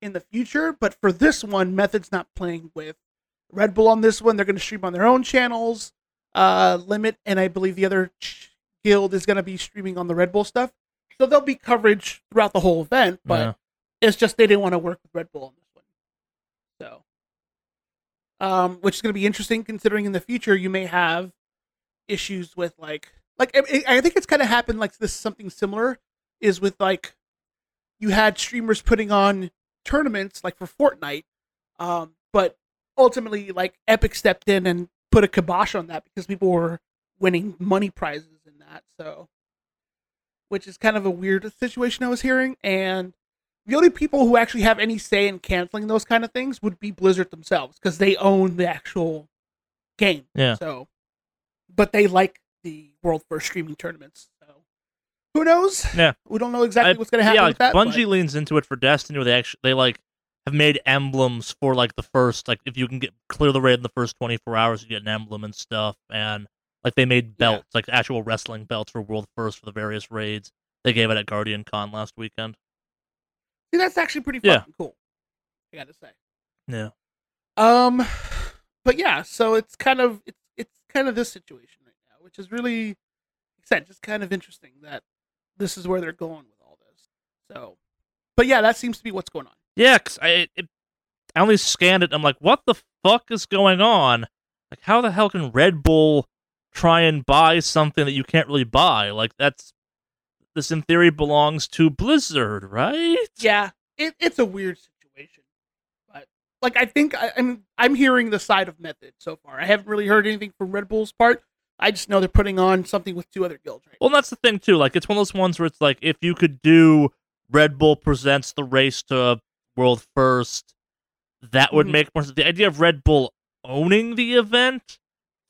S1: in the future but for this one method's not playing with red bull on this one they're going to stream on their own channels uh, Limit, and I believe the other guild is going to be streaming on the Red Bull stuff. So there'll be coverage throughout the whole event, but
S2: Yeah.
S1: It's just they didn't want to work with Red Bull on this one. So, um, which is going to be interesting considering in the future you may have issues with like, like I, I think it's kind of happened like this something similar is with like you had streamers putting on tournaments like for Fortnite, um, but ultimately like Epic stepped in and put a kibosh on that because people were winning money prizes in that. So, which is kind of a weird situation I was hearing. And the only people who actually have any say in canceling those kind of things would be Blizzard themselves because they own the actual game.
S2: Yeah.
S1: So, but they like the world first streaming tournaments. So, who knows?
S2: Yeah.
S1: We don't know exactly
S2: I-
S1: what's going to happen
S2: yeah, like
S1: that.
S2: Bungie
S1: but-
S2: leans into it for Destiny, where they actually they like have made emblems for like the first like if you can get clear the raid in the first 24 hours, you get an emblem and stuff, and like they made
S1: Yeah.
S2: belts, like actual wrestling belts for World First for the various raids. They gave it at Guardian Con last weekend.
S1: See, that's actually pretty
S2: Yeah.
S1: fucking cool. I got to say.
S2: Yeah,
S1: Um, but yeah, so it's kind of it's it's kind of this situation right now, which is really, like I said, just kind of interesting that this is where they're going with all this. So, but yeah, that seems to be what's going on.
S2: yeah. 'cause I it, I only scanned it. I'm like, what the fuck is going on? Like, how the hell can Red Bull try and buy something that you can't really buy? Like, that's this in theory belongs to Blizzard, right?
S1: Yeah, it, it's a weird situation, but like I think I, I'm I'm hearing the side of Method so far. I haven't really heard anything from Red Bull's part. I just know they're putting on something with two other guilds right
S2: Well, that's the thing too. Like, it's one of those ones where it's like, if you could do Red Bull presents the race to world first, that would
S1: Mhm.
S2: make more sense. The idea of Red Bull owning the event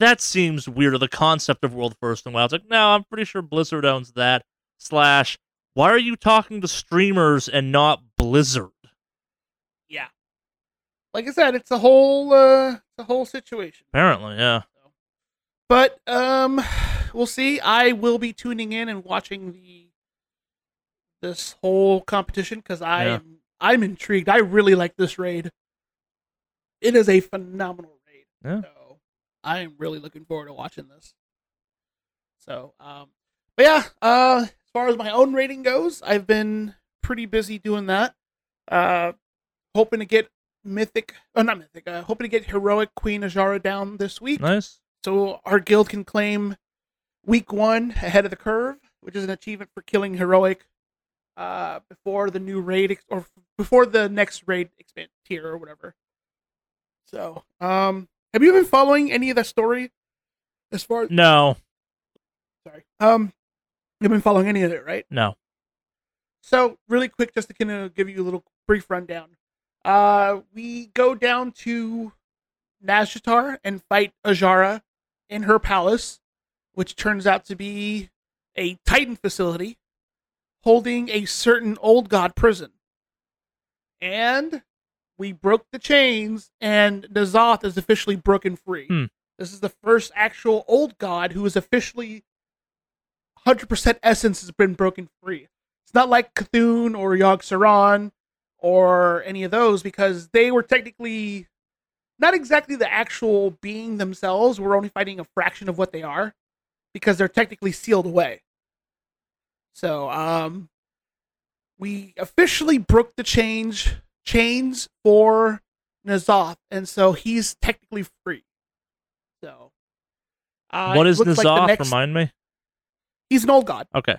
S2: that seems weird. The concept of World First and WoW. It's like, no, I'm pretty sure Blizzard owns that. Slash, why are you talking to streamers and not Blizzard?
S1: Yeah. Like I said, it's a whole uh it's a whole situation.
S2: Apparently, yeah.
S1: But um we'll see. I will be tuning in and watching the this whole competition cuz I
S2: Yeah.
S1: am I'm intrigued. I really like this raid. It is a phenomenal raid.
S2: Yeah.
S1: So I am really looking forward to watching this. So um but yeah, uh as far as my own rating goes, I've been pretty busy doing that. Uh hoping to get mythic oh not mythic, uh hoping to get heroic Queen Azshara down this week
S2: Nice.
S1: so our guild can claim week one ahead of the curve, which is an achievement for killing heroic uh, before the new raid ex- or before the next raid expand tier or whatever. So, um, have you been following any of that story? As far as
S2: No,
S1: sorry, um, you've been following any of it, right?
S2: no.
S1: So, really quick, just to kind of give you a little brief rundown. Uh, we go down to Nazjatar and fight Azshara in her palace, which turns out to be a Titan facility holding a certain old god prison. And we broke the chains, and N'Zoth is officially broken free.
S2: Hmm.
S1: This is the first actual old god who is officially 100% essence has been broken free. It's not like Cthulhu or Yogg Saron or any of those because they were technically not exactly the actual being themselves. We're only fighting a fraction of what they are because they're technically sealed away. So, um, we officially broke the change chains for N'Zoth, and so he's technically free. So, uh,
S2: what is
S1: looks like
S2: N'Zoth?
S1: next-
S2: Remind me.
S1: He's an old god.
S2: Okay.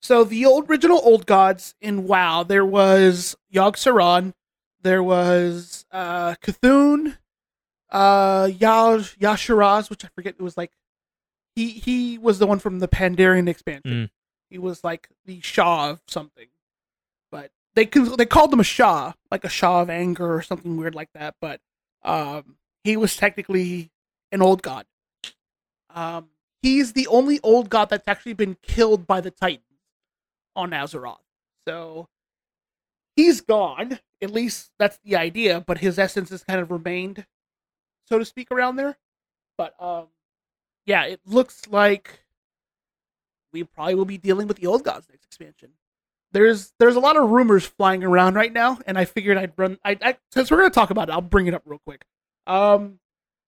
S1: So the old original old gods in WoW, there was Yogg Saron, there was uh Cthulhu, uh Yash Y'Shaarj, which I forget it was like he he was the one from the Pandarian expansion.
S2: Mm.
S1: He was like the Sha of something. But they they called him a Sha, like a Sha of anger or something weird like that, but um he was technically an old god. Um he's the only old god that's actually been killed by the Titans on Azeroth. So he's gone. At least that's the idea, but his essence has kind of remained, so to speak, around there. But um yeah, it looks like we probably will be dealing with the old gods next expansion. There's there's a lot of rumors flying around right now, and I figured I'd run. I, I since we're gonna talk about it, I'll bring it up real quick. Um,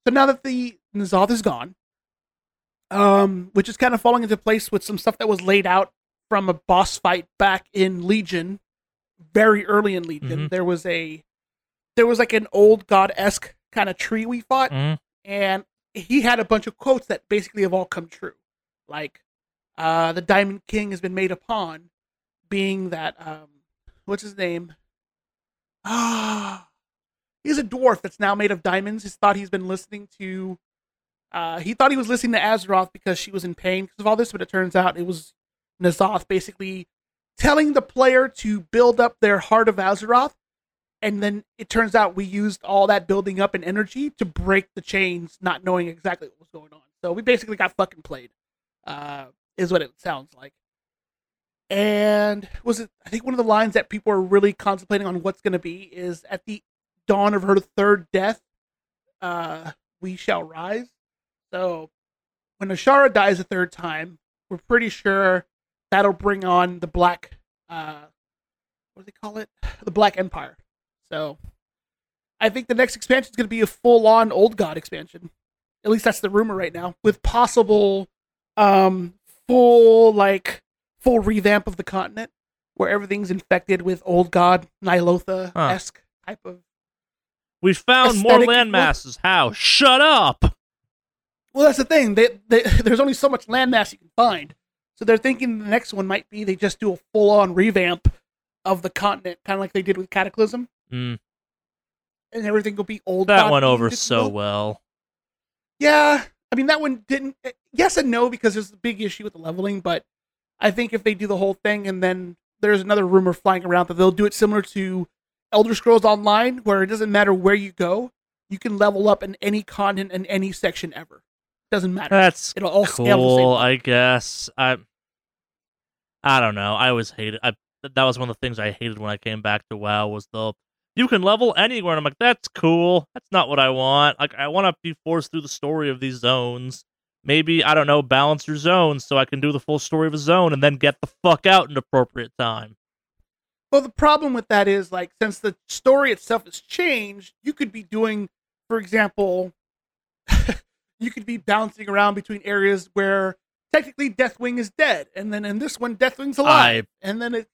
S1: so now that the N'Zoth is gone, um, which is kind of falling into place with some stuff that was laid out from a boss fight back in Legion, very early in Legion.
S2: Mhm.
S1: There was a there was like an old god esque kind of tree we fought,
S2: Mhm.
S1: and he had a bunch of quotes that basically have all come true. Like, uh, the Diamond King has been made a pawn, being that um, what's his name? Ah, he's a dwarf that's now made of diamonds. He thought he's been listening to. Uh, he thought he was listening to Azeroth because she was in pain because of all this, but it turns out it was N'Zoth basically telling the player to build up their heart of Azeroth, and then it turns out we used all that building up and energy to break the chains, not knowing exactly what was going on. So we basically got fucking played. Uh, is what it sounds like. And was it? I think one of the lines that people are really contemplating on what's going to be is at the dawn of her third death, uh, we shall rise. So when Azshara dies a third time, we're pretty sure that'll bring on the black. Uh, what do they call it? The Black Empire. So I think the next expansion is going to be a full-on old god expansion. At least that's the rumor right now, with possible um full like full revamp of the continent where everything's infected with old god Ny'alotha esque type of
S2: We found more
S1: Aesthetic
S2: land masses. How? Shut up.
S1: Well, that's the thing. They, they, there's only so much landmass you can find, so they're thinking the next one might be they just do a full-on revamp of the continent, kind of like they did with Cataclysm,
S2: Mm,
S1: and everything will be old.
S2: that went over so well.
S1: Yeah, I mean that one didn't. eh, Yes and no because there's a big issue with the leveling, but I think if they do the whole thing and then there's another rumor flying around that they'll do it similar to Elder Scrolls Online, where it doesn't matter where you go, you can level up in any continent in any section ever. Doesn't matter.
S2: That's
S1: It'll all scale
S2: cool. I guess. I I don't know. I always hated. I that was one of the things I hated when I came back to WoW was the you can level anywhere. And I'm like, that's cool. That's not what I want. Like, I want to be forced through the story of these zones. Maybe I don't know, balance your zones so I can do the full story of a zone and then get the fuck out in appropriate time.
S1: Well, the problem with that is like since the story itself has changed, you could be doing, for example, you could be bouncing around between areas where technically Deathwing is dead, and then in this one Deathwing's alive, and then it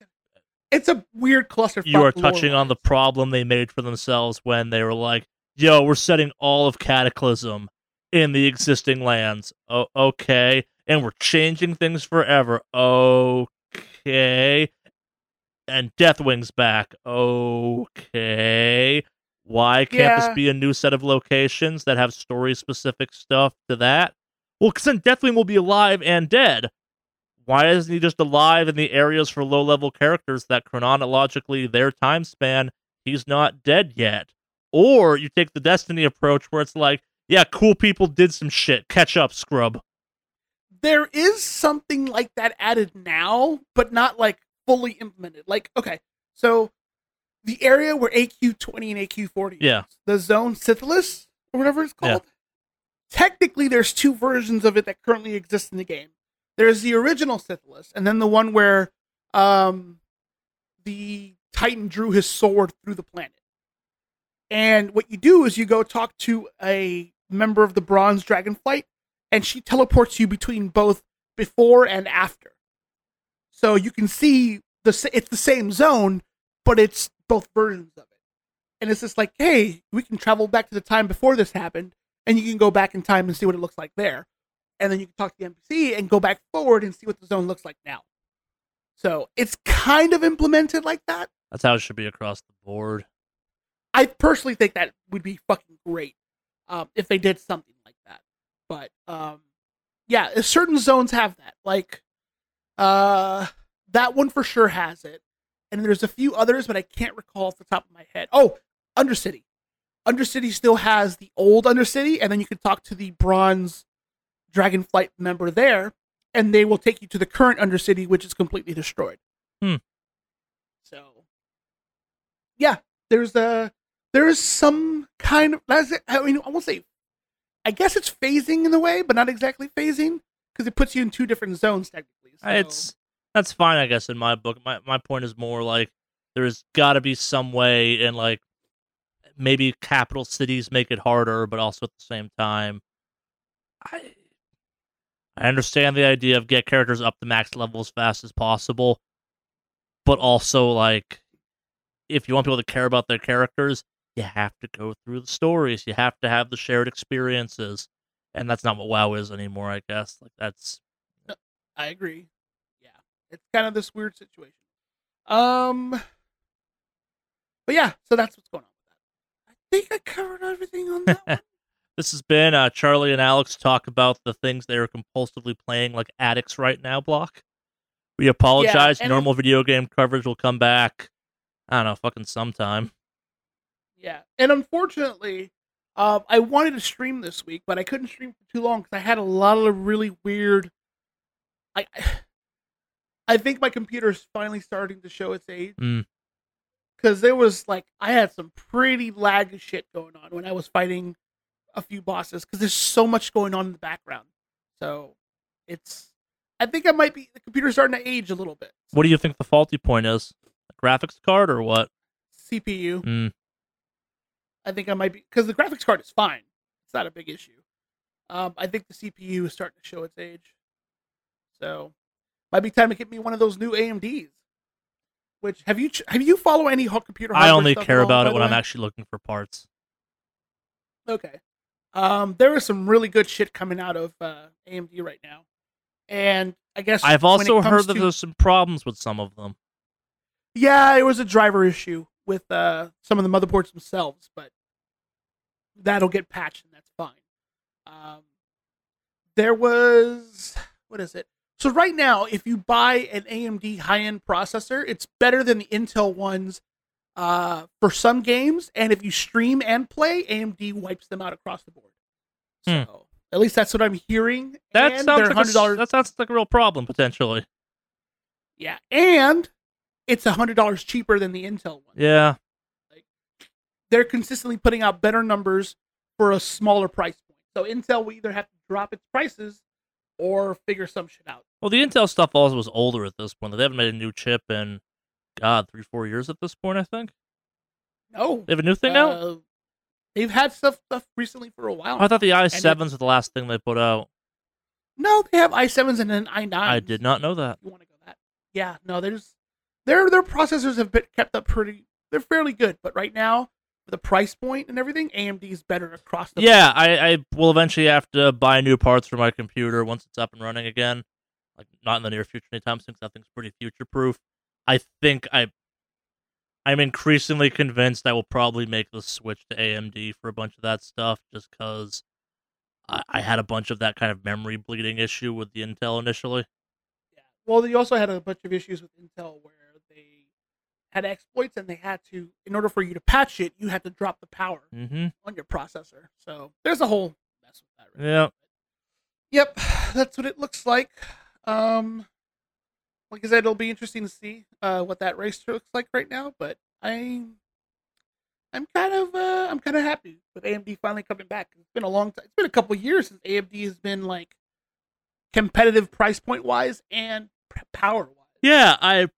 S1: it's a weird cluster.
S2: You are touching on the problem they made for themselves when they were like, "Yo, we're setting all of Cataclysm in the existing lands." Oh, okay, and we're changing things forever. Okay, and Deathwing's back. Okay, why can't
S1: Yeah.
S2: this be a new set of locations that have story specific stuff to that? Well, because then Deathwing will be alive and dead. Why isn't he just alive in the areas for low level characters that chronologically their time span, he's not dead yet? Or you take the Destiny approach where it's like, yeah, cool people did some shit. Catch up, scrub.
S1: there is something like that added now, but not like fully implemented. Like, okay, so the area where AQ twenty and AQ forty,
S2: Yeah.
S1: the zone Silithus or whatever it's
S2: Yeah.
S1: called. Technically, there's two versions of it that currently exist in the game. There's the original Silithus, and then the one where um, the Titan drew his sword through the planet. And what you do is you go talk to a member of the Bronze Dragonflight, and she teleports you between both before and after. So you can see the it's the same zone, but it's both versions of it. And it's just like, hey, we can travel back to the time before this happened, and you can go back in time and see what it looks like there. And then you can talk to the NPC and go back forward and see what the zone looks like now. So it's kind of implemented like that.
S2: That's how it should be across the board.
S1: I personally think that would be fucking great um, if they did something like that. But um, yeah, certain zones have that. Like uh, that one for sure has it, and there's a few others, but I can't recall off the top of my head. Oh, Undercity. Undercity still has the old Undercity, and then you can talk to the Bronze Dragonflight member there, and they will take you to the current Undercity, which is completely destroyed.
S2: Hmm.
S1: So, yeah, there's a there is some kind of that's it. I mean, I won't say. I guess it's phasing in a way, but not exactly phasing because it puts you in two different zones technically. So.
S2: It's that's fine, I guess, in my book. My my point is more like there's got to be some way, and like maybe capital cities make it harder, but also at the same time, I I understand the idea of get characters up to max level as fast as possible, but also like if you want people to care about their characters, you have to go through the stories. You have to have the shared experiences, and that's not what WoW is anymore. I guess like that's
S1: I agree. Yeah, it's kind of this weird situation. Um, but yeah, so that's what's going on with that. I think I covered everything on that.
S2: This has been uh, Charlie and Alex talk about the things they are compulsively playing like addicts right now. Block. We apologize.
S1: and-
S2: Normal video game coverage will come back. I don't know, fucking sometime.
S1: Yeah, and unfortunately, um, I wanted to stream this week, but I couldn't stream for too long because I had a lot of really weird. I, I think my computer is finally starting to show its age.
S2: Mm.
S1: Because there was like I had some pretty laggy shit going on when I was fighting a few bosses. Because there's so much going on in the background, so it's. I think I might be the computer's starting to age a little bit.
S2: What do you think the faulty point is? A graphics card or what?
S1: CPU.
S2: Mm.
S1: I think I might be because the graphics card is fine. It's not a big issue. Um, I think the CPU is starting to show its age, so might be time to get me one of those new AMDs. Which have you ch- have you follow any hot computer?
S2: I only care
S1: all,
S2: about it when I'm actually looking for parts.
S1: okay. Um, there is some really good shit coming out of uh, AMD right now, and I guess
S2: I've also heard that
S1: to-
S2: there's some problems with some of them.
S1: Yeah, it was a driver issue with uh, some of the motherboards themselves, but that'll get patched and that's fine. Um, there was what is it? So right now, if you buy an AMD high-end processor, it's better than the Intel ones uh, for some games, and if you stream and play, AMD wipes them out across the board.
S2: Hmm.
S1: So at least that's what I'm hearing.
S2: That
S1: and
S2: sounds like a,
S1: hundred
S2: s-
S1: dollars.
S2: that sounds like a real problem potentially.
S1: Yeah, and it's a hundred dollars cheaper than the Intel one.
S2: Yeah.
S1: They're consistently putting out better numbers for a smaller price point. So Intel will either have to drop its prices or figure some shit out.
S2: Well, the Intel stuff also was older at this point. They haven't made a new chip in, God, three, four years at this point, I think.
S1: No,
S2: They have a new thing
S1: uh, they've had stuff stuff recently for a while.
S2: I thought the i7s were the last thing they put out.
S1: no, they have i7s and an i9.
S2: I did not know that.
S1: You want to go that? Yeah, no, there's their their processors have been kept up pretty. They're fairly good, but right now the price point and everything, AMD is better across the.
S2: Yeah, I, I will eventually have to buy new parts for my computer once it's up and running again. Like not in the near future anytime soon. 'cause That thing's pretty future proof. I think I, I'm increasingly convinced I will probably make the switch to AMD for a bunch of that stuff, just because I, I had a bunch of that kind of memory bleeding issue with the Intel initially.
S1: Yeah. Well, you also had a bunch of issues with Intel where had exploits and they had to, in order for you to patch it, you had to drop the power
S2: Mm-hmm.
S1: on your processor. So there's a whole mess with that. Right
S2: Yeah.
S1: Yep, that's what it looks like. Um, like I said, it'll be interesting to see uh, what that race looks like right now. But I, I'm kind of, uh, I'm kind of happy with AMD finally coming back. It's been a long time. It's been a couple years since AMD has been like competitive price point wise and power wise.
S2: Yeah, I.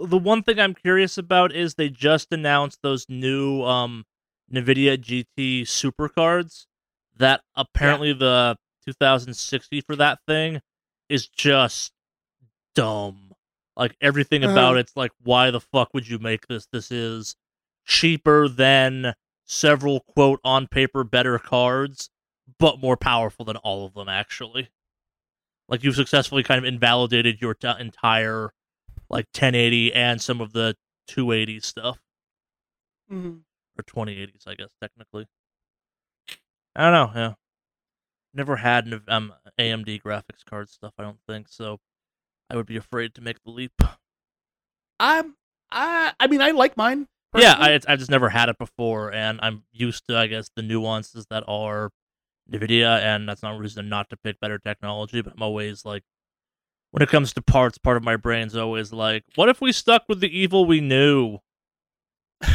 S2: The one thing I'm curious about is they just announced those new um, NVIDIA GT super cards. That apparently the 2060 for that thing is just dumb. Like everything about
S1: Uh-huh.
S2: it's like, why the fuck would you make this? This is cheaper than several quote on paper better cards, but more powerful than all of them actually like you've successfully kind of invalidated your t- entire like 1080 and some of the 280 stuff
S1: Mhm.
S2: or 2080s i guess technically i don't know yeah never had an um, amd graphics card stuff i don't think so i would be afraid to make the leap
S1: I'm, I, I mean, I like mine.
S2: yeah. I, i've just never had it before and i'm used to i guess the nuances that are nvidia and that's not a reason not to pick better technology but i'm always like when it comes to parts part of my brain's always like what if we stuck with the evil we knew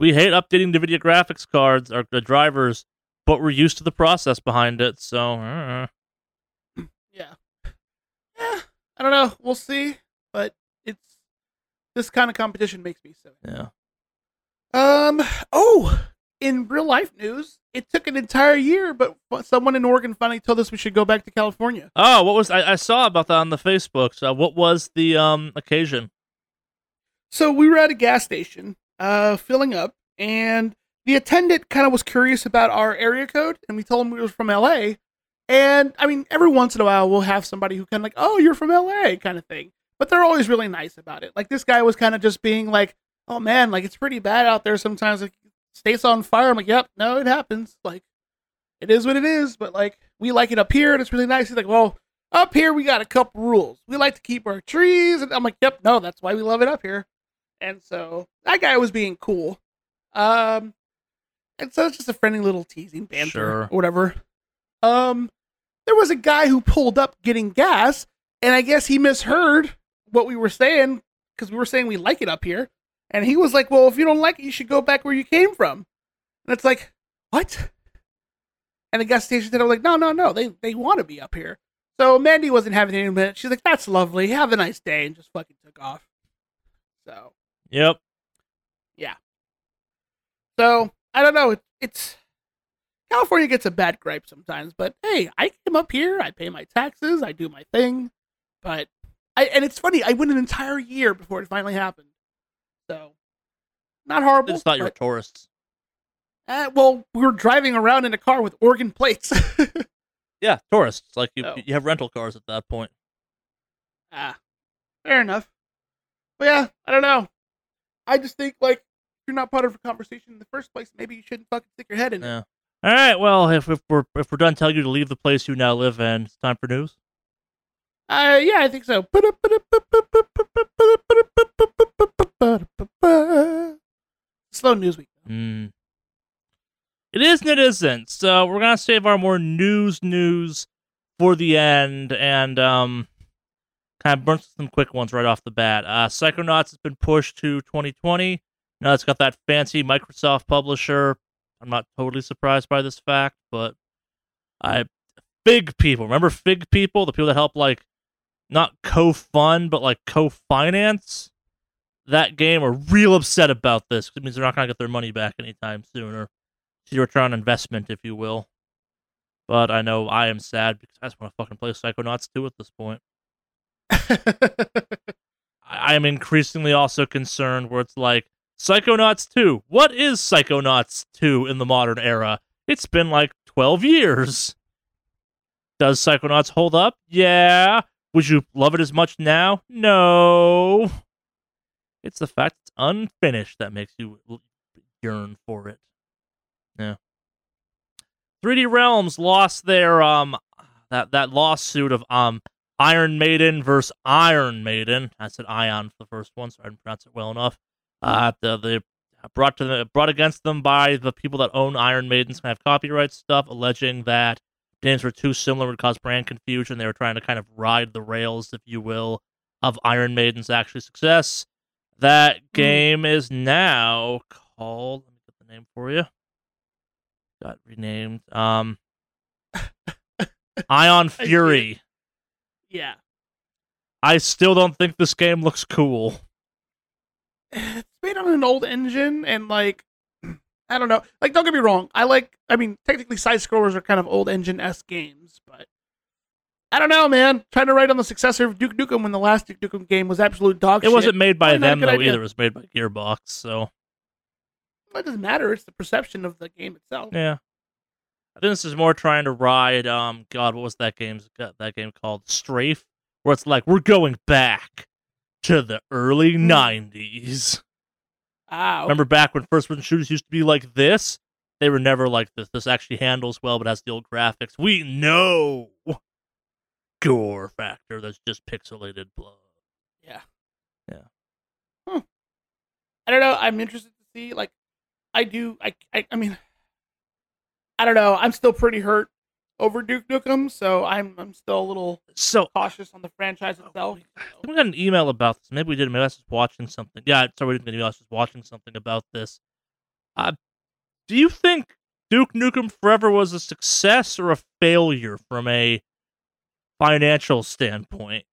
S2: we hate updating the video graphics cards or the drivers but we're used to the process behind it so uh,
S1: yeah. Yeah. I don't know. We'll see. But it's this kind of competition makes me so.
S2: yeah
S1: Um. Oh, in real life news, it took an entire year, but someone in Oregon finally told us we should go back to California.
S2: oh what was I, I saw about that on the facebook so what was the um occasion
S1: So we were at a gas station, uh, filling up, and the attendant kind of was curious about our area code, and we told him we were from LA. And I mean, every once in a while, we'll have somebody who kind of like, "Oh, you're from LA," kind of thing. But they're always really nice about it. Like this guy was kind of just being like, "Oh man, like it's pretty bad out there sometimes. Like state's on fire." I'm like, "Yep, no, it happens. Like it is what it is." But like we like it up here, and it's really nice. He's like, "Well, up here we got a couple rules. We like to keep our trees," and I'm like, "Yep, no, that's why we love it up here." And so that guy was being cool. Um, and so it's just a friendly little teasing banter
S2: Sure.
S1: or whatever. Um, there was a guy who pulled up getting gas, and I guess he misheard what we were saying because we were saying we like it up here. And he was like, Well, if you don't like it, you should go back where you came from. And it's like, What? And the gas station attendant was like, No, no, no, they, they want to be up here. So Mandy wasn't having any of it. She's like, That's lovely. Have a nice day. And just fucking took off. So,
S2: yep Yeah.
S1: so I don't know. It, it's California gets a bad gripe sometimes, but hey, I came up here. I pay my taxes. I do my thing. But I and it's funny. I went an entire year before it finally happened. So not horrible.
S2: It's not you were tourists
S1: uh, well, we were driving around in a car with Oregon plates.
S2: yeah tourists like you
S1: Oh.
S2: you have rental cars at that point
S1: ah, fair enough. But yeah, I don't know. I just think like if you're not part of a conversation in the first place, maybe you shouldn't fucking stick your head in it.
S2: All right. Well, if, if we're if we're done telling you to leave the place you now live in, it's time for news.
S1: Uh, yeah, I think so. News week.
S2: Mm. It is and it isn't. So we're gonna save our more news news for the end and um kind of burn some quick ones right off the bat. Uh Psychonauts has been pushed to 2020. Now it's got that fancy Microsoft publisher. I'm not totally surprised by this fact, but I Fig people. Remember Fig people? The people that help like not co-fund but like co-finance that game are real upset about this. It means they're not gonna get their money back anytime soon or see return on investment, if you will. But I know I am sad because I just want to fucking play Psychonauts 2 at this point. I am increasingly also concerned where it's like, Psychonauts 2. What is Psychonauts 2 in the modern era? It's been like 12 years. Does Psychonauts hold up? Yeah. Would you love it as much now? No. It's the fact it's unfinished that makes you yearn for it. Yeah. 3D Realms lost their um that that lawsuit of um Iron Maiden versus Iron Maiden. I said Ion for the first one, so I didn't pronounce it well enough. Uh, the, the brought to the, brought against them by the people that own Iron Maidens kind of copyright stuff, alleging that names were too similar would cause brand confusion. They were trying to kind of ride the rails, if you will, of Iron Maiden's actual success. That game mm. is now called. Let me get the name for you. Got renamed. Um, Ion Fury.
S1: Yeah.
S2: I still don't think this game looks cool.
S1: It's made on an old engine, and like, I don't know. Like, don't get me wrong. I like. I mean, technically, side scrollers are kind of old engine s games, but I don't know, man. Trying to write on the successor of Duke Nukem when the last Duke Nukem game was absolute dog
S2: it
S1: shit.
S2: wasn't made by them though idea. either. It was made by Gearbox, so
S1: it doesn't matter. It's the perception of the game itself.
S2: Yeah. I think this is more trying to ride. Um, God, what was that game? That game called Strafe, where it's like we're going back to the early '90s. Hmm.
S1: Ah,
S2: remember back when first-person shooters used to be like this? They were never like this. This actually handles well, but has the old graphics. We know gore factor that's just pixelated blood.
S1: Yeah.
S2: Yeah.
S1: Hmm. I don't know. I'm interested to see. Like, I do. I. I, I mean, I don't know. I'm still pretty hurt over Duke Nukem, so I'm I'm still a little
S2: so
S1: cautious on the franchise oh, itself.
S2: We got an email about this. Maybe we did. Maybe I was just watching something. Yeah, sorry, we didn't get an email. I was just watching something about this. Uh, do you think Duke Nukem Forever was a success or a failure from a financial standpoint.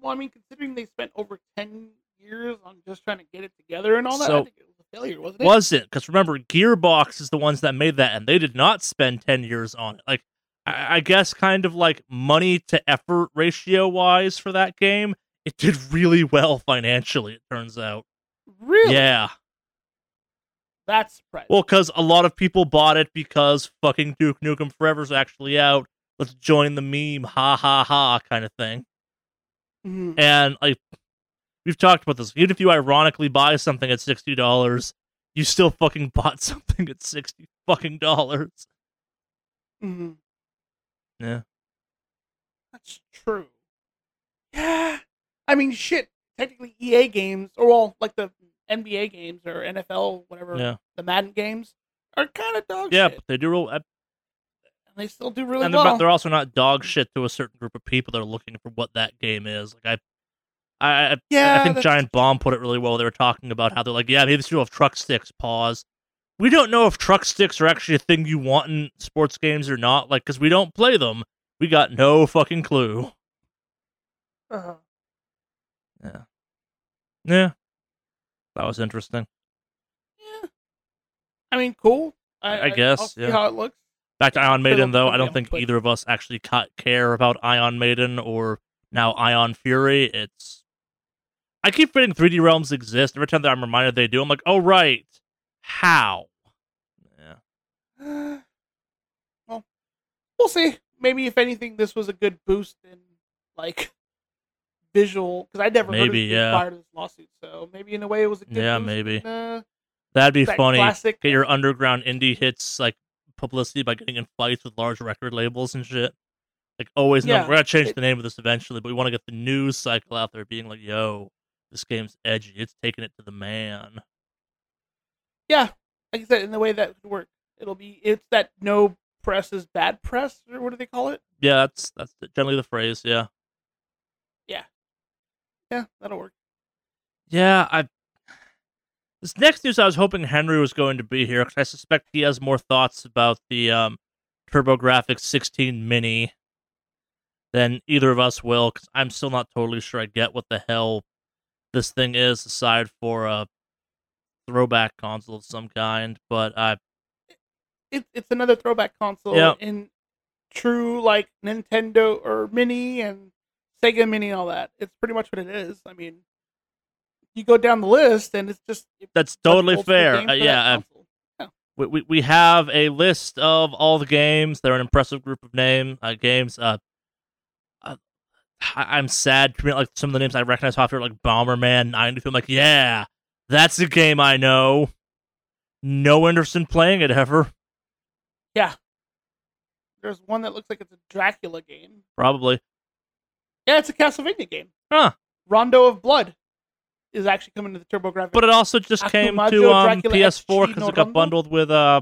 S1: Well, I mean, considering they spent over ten years on just trying to get it together and all that,
S2: so,
S1: I think it was a failure, wasn't it?
S2: Wasn't because remember, Gearbox is the ones that made that, and they did not spend ten years on it. Like, I, I guess, kind of like money to effort ratio wise for that game, it did really well financially. It turns out.
S1: Really?
S2: Yeah.
S1: That's surprising.
S2: Well, because a lot of people bought it because fucking Duke Nukem Forever's actually out, let's join the meme, ha ha ha kind of thing.
S1: Mm-hmm.
S2: And like we've talked about this. Even if you ironically buy something at sixty dollars, you still fucking bought something at sixty fucking dollars.
S1: Mm-hmm.
S2: Yeah.
S1: That's true. Yeah. I mean shit. Technically EA games or well, like the NBA games or NFL, whatever
S2: yeah.
S1: the Madden games are kind of dog
S2: yeah,
S1: shit.
S2: but they do real
S1: they still do really
S2: and
S1: well.
S2: They're, they're also not dog shit to a certain group of people that are looking for what that game is. Like I, I,
S1: yeah,
S2: I think Giant Bomb put it really well. They were talking about how they're like, yeah, maybe will have truck sticks. Pause. We don't know if truck sticks are actually a thing you want in sports games or not. Like, because we don't play them, we got no fucking clue.
S1: Uh-huh.
S2: Yeah. Yeah. That was interesting.
S1: Yeah. I mean, cool. I,
S2: I guess.
S1: I'll see
S2: yeah.
S1: how it looks.
S2: Back to Ion Maiden, though, I don't think either of us actually care about Ion Maiden or now Ion Fury. It's I keep forgetting 3D realms exist. Every time that I'm reminded they do, I'm like, oh right, how?
S1: Yeah. well, we'll see. Maybe if anything, this was a good boost in like visual because I never
S2: maybe
S1: heard of
S2: yeah.
S1: prior to this lawsuit. So maybe in a way it was a good
S2: yeah maybe.
S1: In, uh,
S2: That'd be
S1: that
S2: funny.
S1: classic-
S2: Get your underground indie hits like publicity by getting in fights with large record labels and shit. Like always,
S1: Yeah,
S2: we're gonna change
S1: it-
S2: the name of this eventually, but we want to get the news cycle out there, being like, "Yo, this game's edgy. It's taking it to the man."
S1: Yeah, like I said, in the way that would work, it'll be it's that no press is bad press, or what do they call it?
S2: Yeah, that's that's generally the phrase. Yeah.
S1: Yeah. Yeah, that'll work.
S2: Yeah, I. This next news, I was hoping Henry was going to be here because I suspect he has more thoughts about the um, TurboGrafx 16 Mini than either of us will. Because I'm still not totally sure I get what the hell this thing is, aside for a throwback console of some kind. But I,
S1: It, it's another throwback console
S2: Yeah.
S1: in true like Nintendo or Mini and Sega Mini and all that. It's pretty much what it is. I mean, you go down the list and it's just it's
S2: that's totally fair. Uh, yeah, uh,
S1: console.
S2: we, we we have a list of all the games. They're an impressive group of name uh, games. Uh, uh, I, I'm sad. Like some of the names I recognize off here, like Bomberman 92. I'm like, yeah, that's a game I know. No interest in playing it ever. Yeah.
S1: There's one that looks like it's a Dracula game.
S2: Probably.
S1: Yeah, it's a Castlevania game.
S2: Huh.
S1: Rondo of Blood is actually coming to the TurboGrafx.
S2: But it also just came to um,
S1: Dracula
S2: PS4 because it got bundled with uh,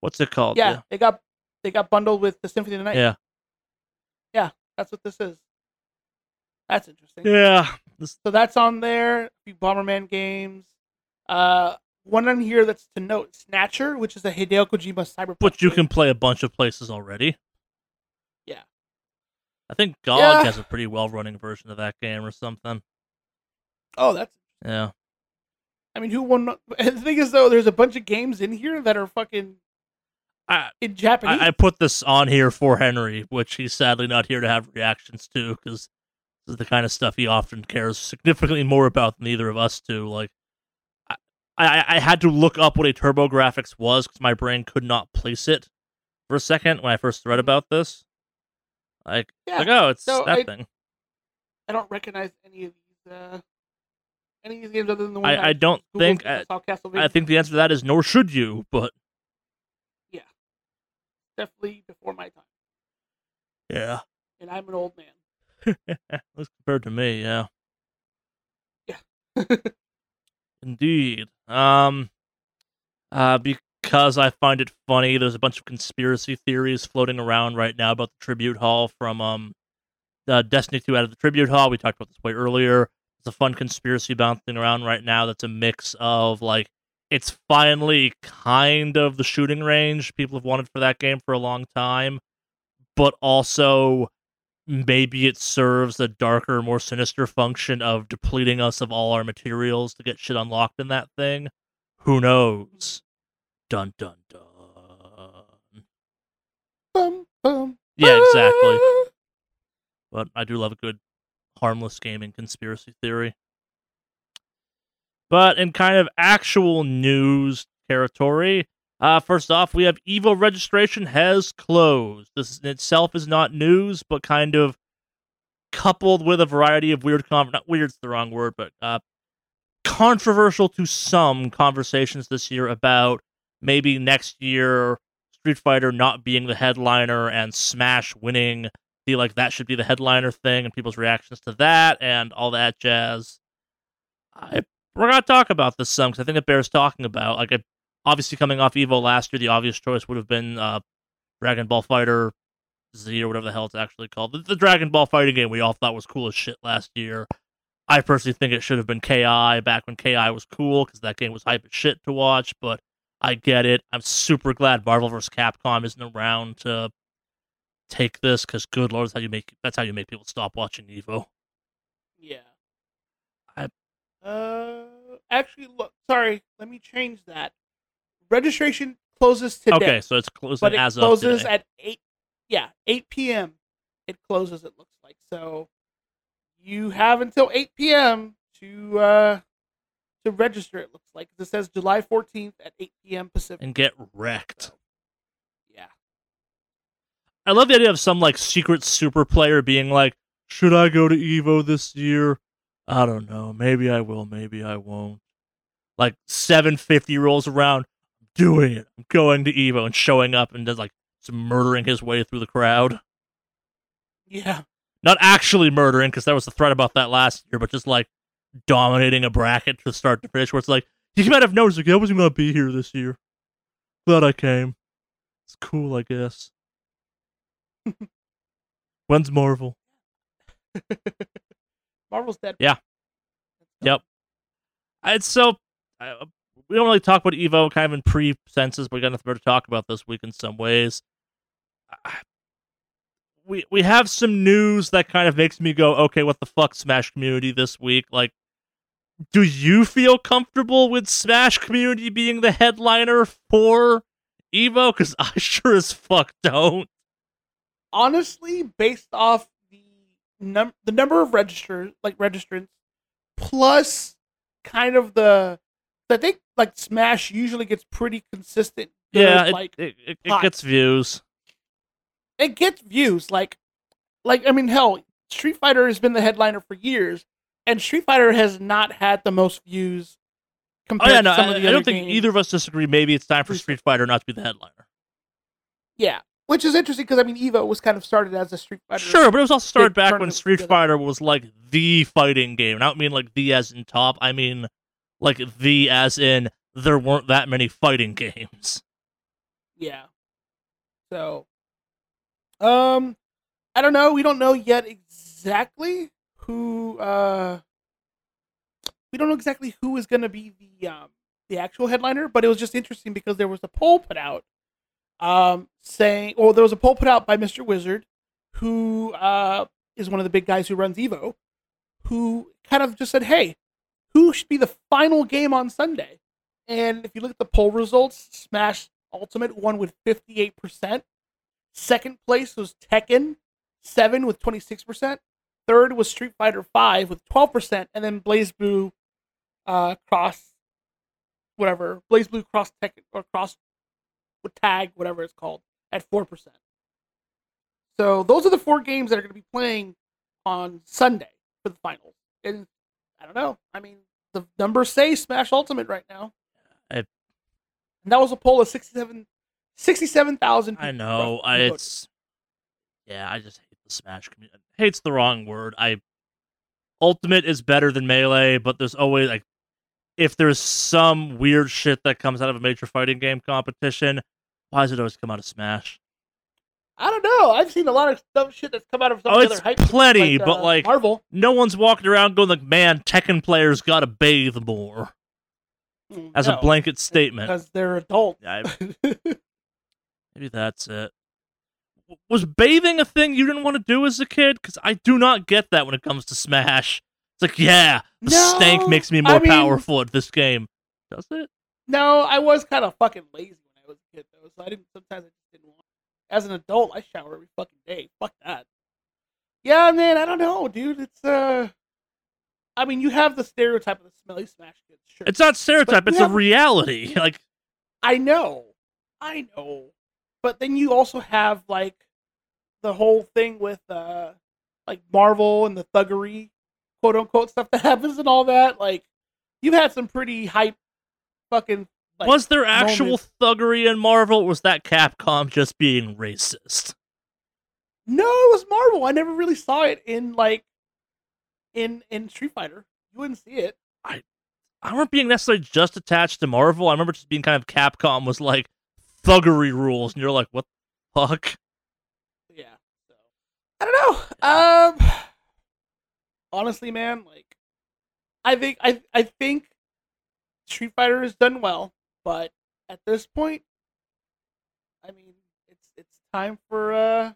S2: what's it called?
S1: yeah, they got they got bundled with the Symphony of the Night.
S2: Yeah.
S1: Yeah, that's what this is. That's interesting.
S2: Yeah.
S1: So that's on there. A few Bomberman games. Uh, one on here that's to note: Snatcher, which is a Hideo Kojima cyberpunk.
S2: But you
S1: game.
S2: can play a bunch of places already.
S1: Yeah.
S2: I think GOG
S1: Yeah.
S2: has a pretty well running version of that game or something.
S1: Oh, that's.
S2: Yeah.
S1: I mean, who won? The thing is, though, there's a bunch of games in here that are fucking
S2: I,
S1: in Japanese.
S2: I, I put this on here for Henry, which he's sadly not here to have reactions to because this is the kind of stuff he often cares significantly more about than either of us do. Like, I, I, I had to look up what a TurboGrafx was because my brain could not place it for a second when I first read about this. Like,
S1: yeah,
S2: like oh, it's
S1: So
S2: that
S1: I-
S2: thing.
S1: I don't recognize any of these. Uh, any of these games other than the one
S2: I, I don't
S1: Googled
S2: think. I. I think the answer to that is nor should you, but yeah,
S1: definitely before my time,
S2: yeah.
S1: and I'm an old man.
S2: As compared to me, yeah.
S1: Yeah.
S2: Indeed. Um uh because I find it funny, there's a bunch of conspiracy theories floating around right now about the tribute hall from um uh, Destiny 2 out of the tribute hall. We talked about this way earlier. It's a fun conspiracy bouncing around right now that's a mix of like it's finally kind of the shooting range people have wanted for that game for a long time, but also maybe it serves a darker, more sinister function of depleting us of all our materials to get shit unlocked in that thing. Who knows? Dun dun dun.
S1: Bum, bum,
S2: Yeah, exactly. But I do love a good harmless gaming conspiracy theory. But in kind of actual news territory, uh, first off, we have Evo registration has closed. This in itself is not news, but kind of coupled with a variety of weird, con- not weird's the wrong word, but uh, controversial to some conversations this year about maybe next year Street Fighter not being the headliner and Smash winning. Feel like that should be the headliner thing, and people's reactions to that and all that jazz. I we're gonna talk about this some because I think it bears talking about. Like, obviously coming off Evo last year, the obvious choice would have been uh, Dragon Ball Fighter Z or whatever the hell it's actually called. The, the Dragon Ball fighting game we all thought was cool as shit last year. I personally think it should have been KI back when KI was cool because that game was hype as shit to watch. But I get it. I'm super glad Marvel vs. Capcom isn't around to take this because good lord, that's how you make that's how you make people stop watching Evo.
S1: Yeah.
S2: I-
S1: Uh, actually, look. Sorry, let me change that. Registration closes today.
S2: Okay, so it's closing
S1: but it
S2: as
S1: closes at eight. Yeah, eight p.m. It closes. It looks like so. You have until eight p.m. to uh to register. It looks like it says July fourteenth at eight p.m. Pacific.
S2: and get wrecked.
S1: yeah,
S2: I love the idea of some like secret super player being like, "Should I go to Evo this year? I don't know. Maybe I will. Maybe I won't." Like 750 rolls around, doing it. I'm going to Evo and showing up and just like murdering his way through the crowd.
S1: yeah,
S2: Not actually murdering, because there was a threat about that last year, but just like dominating a bracket to start to finish. Where it's like, he might have nowhere. Like, I wasn't gonna be here this year. Glad I came. It's cool, I guess. When's Marvel?
S1: Marvel's dead.
S2: Yeah. Yep. It's so uh, we don't really talk about Evo kind of in pre senses, but we got nothing better to talk about this week in some ways. I- We we have some news that kind of makes me go, okay, what the fuck, Smash community this week? Like, do you feel comfortable with Smash community being the headliner for Evo? Because I sure as fuck don't.
S1: Honestly, based off the num the number of registers, like registrants, plus kind of the, I think like Smash usually gets pretty consistent.
S2: Yeah, it,
S1: like
S2: it, it, it gets views.
S1: it gets views. Like, like I mean, hell, Street Fighter has been the headliner for years, and Street Fighter has not had the most views
S2: Oh
S1: compared
S2: yeah, no,
S1: to some
S2: I,
S1: of the other.
S2: I don't think
S1: games.
S2: either of us disagree. Maybe it's time for
S1: Street
S2: Fighter not to be the headliner.
S1: Yeah, which is interesting because I mean, Evo was kind of started as a Street Fighter.
S2: Sure, but it was also started back when Street
S1: together.
S2: Fighter was like the fighting game. And I don't mean like the as in top. I mean like the as in there weren't that many fighting games.
S1: Yeah. So, um, I don't know. We don't know yet exactly who. Uh, we don't know exactly who is going to be the um the actual headliner, but it was just interesting because there was a poll put out, um, saying, or there was a poll put out by Mr. Wizard, who uh is one of the big guys who runs Evo, who kind of just said, "Hey, who should be the final game on Sunday?" And if you look at the poll results, Smash Ultimate won with 58%. Second place was Tekken 7 with 26%. Third was Street Fighter 5 with 12%. And then BlazBlue uh, Cross, whatever, BlazBlue Cross Tekken, or Cross with Tag, whatever it's called, at 4%. So those are the four games that are going to be playing on Sunday for the finals. And I don't know. I mean, the numbers say Smash Ultimate right now.
S2: I-
S1: And that was a poll of 67 67,000
S2: I know. I, it's yeah. I just hate the Smash community. Hate's the wrong word. I Ultimate is better than Melee, but there's always like if there's some weird shit that comes out of a major fighting game competition, why does it always come out of Smash?
S1: I don't know. I've seen a lot of dumb shit that's come out of some
S2: Oh, it's
S1: other hype games,
S2: plenty, but,
S1: uh,
S2: like-
S1: Marvel.
S2: No one's walking around going like, "Man, Tekken players gotta bathe more."
S1: Mm,
S2: As
S1: no,
S2: a blanket statement.
S1: because they're adult.
S2: I- Maybe that's it. Was bathing a thing you didn't want to do as a kid? Because I do not get that when it comes to Smash. It's like, yeah, the stank makes me
S1: I
S2: more
S1: mean-
S2: powerful at this game. Does it?
S1: no, I was kind of fucking lazy when I was a kid, though, so I didn't. Sometimes I just didn't want. As an adult, I shower every fucking day. Fuck that. Yeah, man. I don't know, dude. It's uh. I mean, you have the stereotype of the smelly smash kids. Sure.
S2: It's not stereotype. It's
S1: you
S2: a reality. Like,
S1: I know, I know, but then you also have like the whole thing with uh like Marvel and the thuggery, quote unquote stuff that happens and all that. Like you've had some pretty hype, fucking. Like,
S2: was there actual
S1: moment.
S2: thuggery in Marvel? Or was that Capcom just being racist?
S1: No, it was Marvel. I never really saw it in like in in Street Fighter. You wouldn't see it.
S2: I don't remember being necessarily just attached to Marvel. I remember just being kind of Capcom was like thuggery rules, and you're like, what the fuck?
S1: Yeah. So I don't know. Um honestly, man, like I think I I think Street Fighter has done well, but at this point, I mean, it's it's time for uh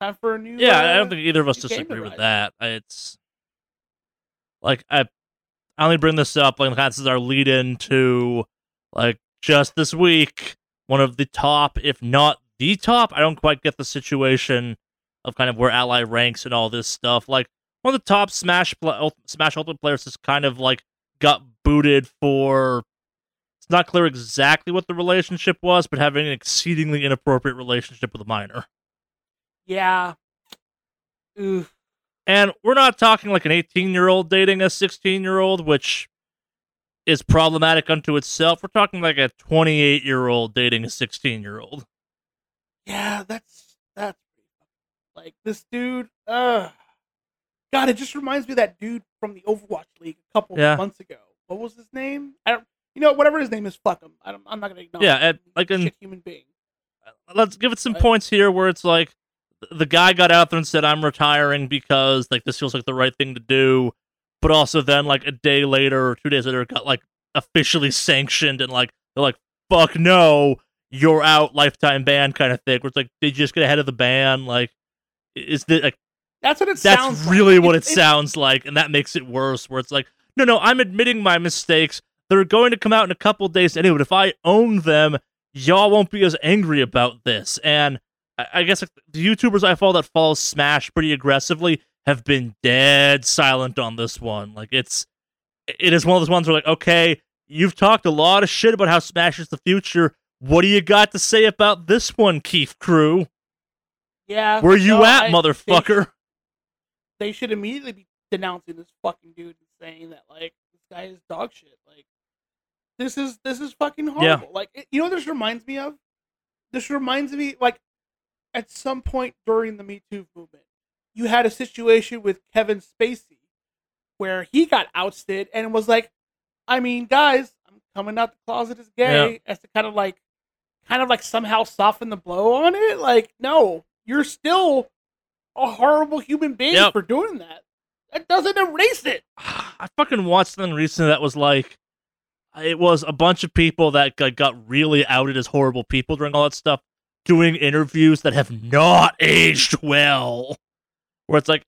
S1: time for a new
S2: Yeah, I
S1: uh,
S2: don't think either of us
S1: to
S2: disagree with that. It's like I, I only bring this up like this is our lead into like just this week one of the top, if not the top. I don't quite get the situation of kind of where Ally ranks and all this stuff. Like one of the top Smash Smash Ultimate players has kind of like got booted for. It's not clear exactly what the relationship was, but having an exceedingly inappropriate relationship with a minor.
S1: Yeah. Oof.
S2: And we're not talking like an 18 year old dating a 16 year old, which is problematic unto itself. We're talking like a 28 year old dating a 16 year old.
S1: Yeah, that's that's like this dude. Uh, God, it just reminds me of that dude from the Overwatch League a couple
S2: Yeah.
S1: months ago, what was his name? I don't. You know, whatever his name is, fuck him. I I'm not gonna acknowledge.
S2: Yeah,
S1: He's
S2: like
S1: a human being.
S2: Uh, let's give it some
S1: Right.
S2: points here where it's like the guy got out there and said I'm retiring because like this feels like the right thing to do, but also then like a day later or two days later it got like officially sanctioned and like they're like fuck no you're out lifetime ban kind of thing where it's like did you just get ahead of the ban like is the like
S1: That's what it
S2: that's
S1: sounds.
S2: really
S1: like.
S2: what it
S1: it's-
S2: sounds like and that makes it worse where it's like no no i'm admitting my mistakes they're going to come out in a couple days anyway but if i own them y'all won't be as angry about this and i, I guess like, the youtubers i follow that follow smash pretty aggressively have been dead silent on this one like it's it is one of those ones where like okay you've talked a lot of shit about how smash is the future what do you got to say about this one keith crew
S1: Yeah.
S2: where you
S1: no,
S2: at
S1: I-
S2: motherfucker
S1: They, they should immediately be denouncing this fucking dude and saying that like this guy is dog shit. Like this is this is fucking
S2: Yeah.
S1: horrible. Like it, you know, what this reminds me of. This reminds me like at some point during the Me Too movement, you had a situation with Kevin Spacey where he got ousted and was like, I mean, guys, I'm coming out the closet as gay, as to kind of like, kind of like somehow soften the blow on it. Like, no, you're still a horrible human being
S2: Yep.
S1: for doing that. That doesn't erase it.
S2: I fucking watched something recently that was like, it was a bunch of people that got, really outed as horrible people during all that stuff, doing interviews that have not aged well. Where it's like,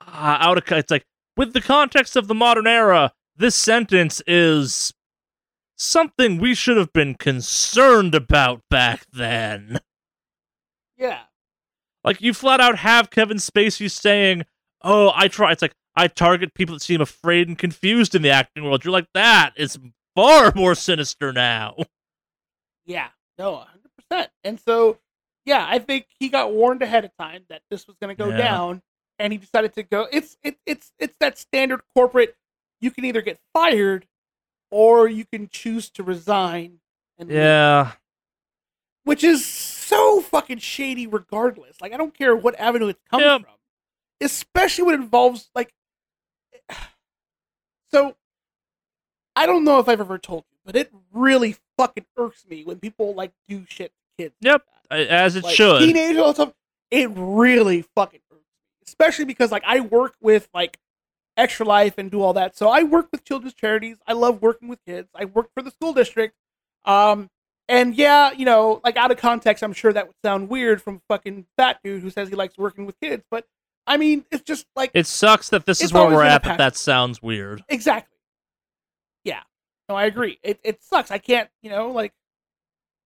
S2: uh, out of it's like with the context of the modern era, this sentence is something we should have been concerned about back then.
S1: Yeah.
S2: Like you flat out have Kevin Spacey saying, "Oh, I try." It's like I target people that seem afraid and confused in the acting world. You're like that is far more sinister now.
S1: Yeah, no, hundred percent. And so, yeah, I think he got warned ahead of time that this was going to go
S2: Yeah.
S1: down, and he decided to go. It's it, it's it's that standard corporate. You can either get fired, or you can choose to resign. And leave,
S2: Yeah,
S1: which is so fucking shady. Regardless, like I don't care what avenue it's coming
S2: Yep.
S1: from, especially when it involves like. So, I don't know if I've ever told you, but it really fucking irks me when people like do shit to kids.
S2: Yep. as it
S1: Like,
S2: should.
S1: Teenagers all the time. It really fucking irks me, especially because like I work with like Extra Life and do all that. So I work with children's charities. I love working with kids. I work for the school district. Um, and yeah, you know, like out of context, I'm sure that would sound weird from fucking fat dude who says he likes working with kids. But I mean, it's just like
S2: It sucks that this is where we're at, but that sounds weird.
S1: Exactly. Yeah. No, I agree. It it sucks. I can't, you know, like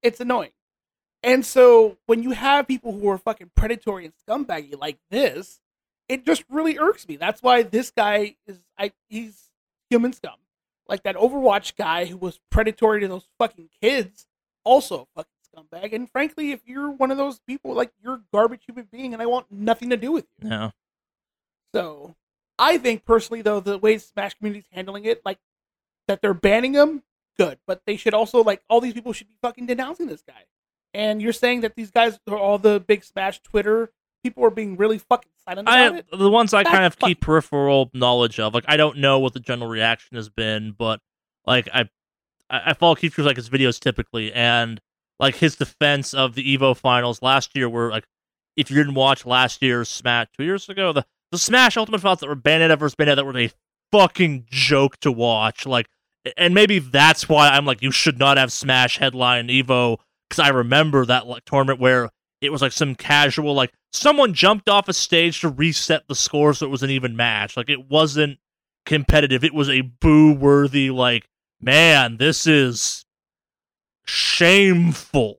S1: it's annoying. And so when you have people who are fucking predatory and scumbaggy like this, it just really irks me. That's why this guy is I he's human scum. Like that Overwatch guy who was predatory to those fucking kids, also fucking scumbag. And frankly, if you're one of those people, like you're a garbage human being and I want nothing to do with you.
S2: Yeah.
S1: So I think personally though the way Smash community's handling it, like that they're banning him, good. But they should also like all these people should be fucking denouncing this guy. And you're saying that these guys are all the big Smash Twitter people are being really fucking silent about
S2: I
S1: it.
S2: the ones I
S1: That's
S2: kind of keep peripheral knowledge of. Like I don't know what the general reaction has been, but like I I, I follow Keith Cruz like his videos typically, and like his defense of the Evo finals last year were like if you didn't watch last year's Smash two years ago, the the Smash Ultimate finals that were Bayonetta versus Bayonetta that were a fucking joke to watch. Like and maybe that's why I'm like you should not have Smash headline Evo because I remember that like tournament where it was like some casual like someone jumped off a stage to reset the score so it was an even match. Like it wasn't competitive. It was a boo worthy like man, this is shameful.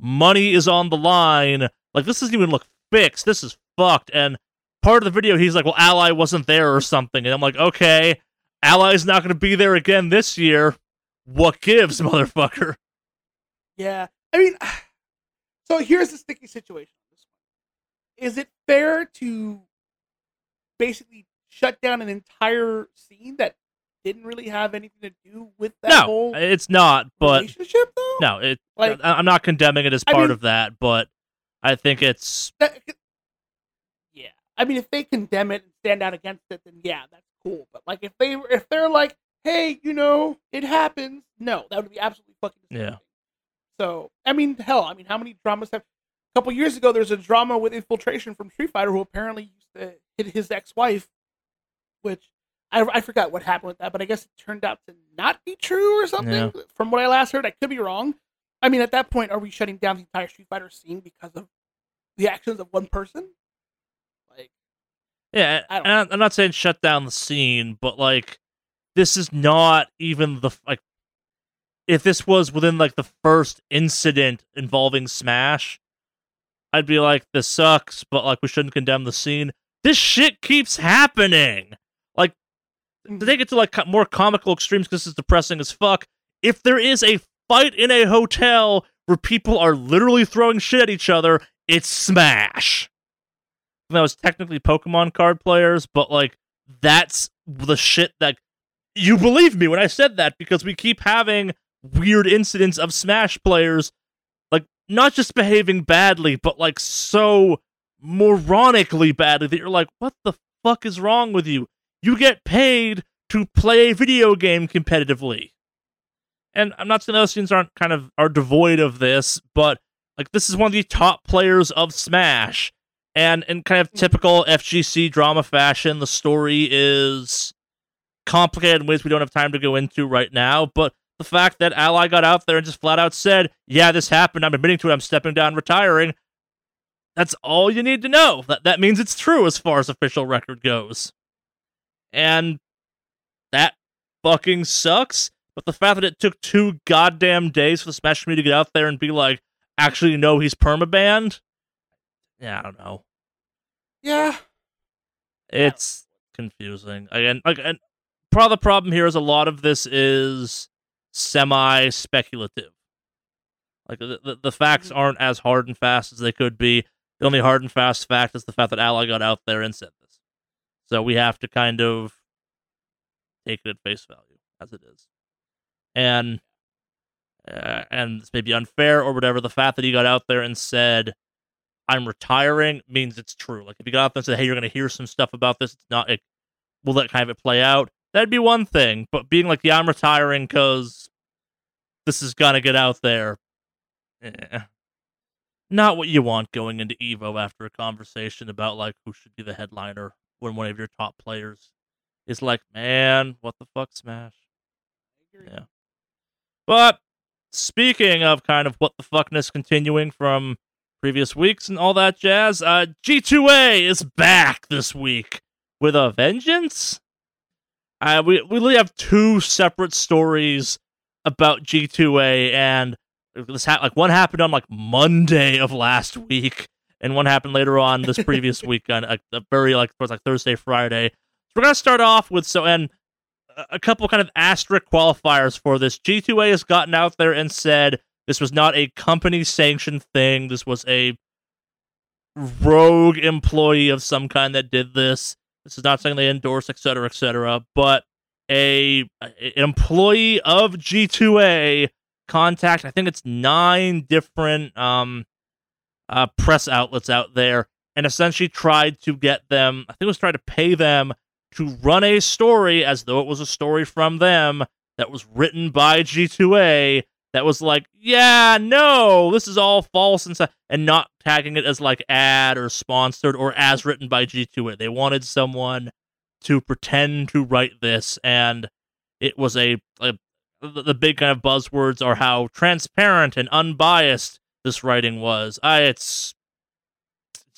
S2: Money is on the line. Like this doesn't even look fixed. This is fucked. And part of the video he's like, Well, Ally wasn't there or something. And I'm like, okay, Ally's not gonna be there again this year. What gives, motherfucker?
S1: Yeah. I mean so here's the sticky situation. Is it fair to basically shut down an entire scene that didn't really have anything to do with that
S2: no,
S1: whole
S2: it's not, but
S1: relationship though?
S2: No, it.
S1: Like-
S2: I- I'm not condemning it as
S1: I
S2: part
S1: mean-
S2: of that, but I think it's
S1: That, yeah. I mean if they condemn it and stand out against it, then yeah, that's cool. But Like if they if they're like, hey, you know, it happens. No, that would be absolutely fucking.
S2: Yeah.
S1: So I mean, hell, I mean, how many dramas have? A couple years ago, there's a drama with infiltration from Street Fighter who apparently used to hit his ex-wife, which I, I forgot what happened with that, but I guess it turned out to not be true or something.
S2: Yeah.
S1: From what I last heard, I could be wrong. I mean, at that point, are we shutting down the entire Street Fighter scene because of the actions of one person? Like,
S2: Yeah,
S1: I
S2: I'm not saying shut down the scene, but like this is not even the like if this was within like the first incident involving Smash, I'd be like this sucks, but like we shouldn't condemn the scene. This shit keeps happening. To take it to like more comical extremes because it's depressing as fuck. If there is a fight in a hotel where people are literally throwing shit at each other, it's Smash. And that was technically Pokemon card players, but like that's the shit that you believe me when I said that because we keep having weird incidents of Smash players like not just behaving badly, but like so moronically badly that you're like, what the fuck is wrong with you? You get paid to play a video game competitively. And I'm not saying those scenes aren't kind of are devoid of this, but like this is one of the top players of Smash. And in kind of typical FGC drama fashion, the story is complicated in ways we don't have time to go into right now. But the fact that Ally got out there and just flat out said, Yeah, this happened, I'm admitting to it, I'm stepping down, retiring, that's all you need to know. That that means it's true as far as official record goes. And that fucking sucks. But the fact that it took two goddamn days for the Smash community to get out there and be like, actually, no, he's permabanned. Yeah, I don't know.
S1: yeah,
S2: It's confusing. Again, like, and part of the problem here is a lot of this is semi speculative. Like the, the the facts
S1: Mhm.
S2: aren't as hard and fast as they could be. The only hard and fast fact is the fact that Ally got out there and said. So we have to kind of take it at face value as it is, and uh, and this may be unfair or whatever. The fact that he got out there and said, "I'm retiring," means it's true. Like if you got out there and said, "Hey, you're going to hear some stuff about this," it's not. It, we'll let kind of it play out. That'd be one thing. But being like, "Yeah, I'm retiring because this is gonna get out there," eh. not what you want going into Evo after a conversation about like who should be the headliner when one of your top players is like, "Man, what the fuck, Smash." Yeah. But speaking of kind of what the fuckness continuing from previous weeks and all that jazz, uh, G2A is back this week with a vengeance. Uh, we we really have two separate stories about G2A, and this ha- like one happened on like Monday of last week, and one happened later on this previous week on like the very like towards like Thursday, Friday. So we're gonna start off with so and a- a couple kind of asterisk qualifiers for this. G2A has gotten out there and said this was not a company sanctioned thing. This was a rogue employee of some kind that did this. This is not something they endorse, et cetera, et cetera. But a, a- employee of G2A contact. I think it's nine different um uh press outlets out there, and essentially tried to get them. I think it was trying to pay them to run a story as though it was a story from them that was written by G2A that was like, yeah, no, this is all false and and not tagging it as like ad or sponsored or as written by G2A. They wanted someone to pretend to write this, and it was a, a the big kind of buzzwords are how transparent and unbiased this writing was. I it's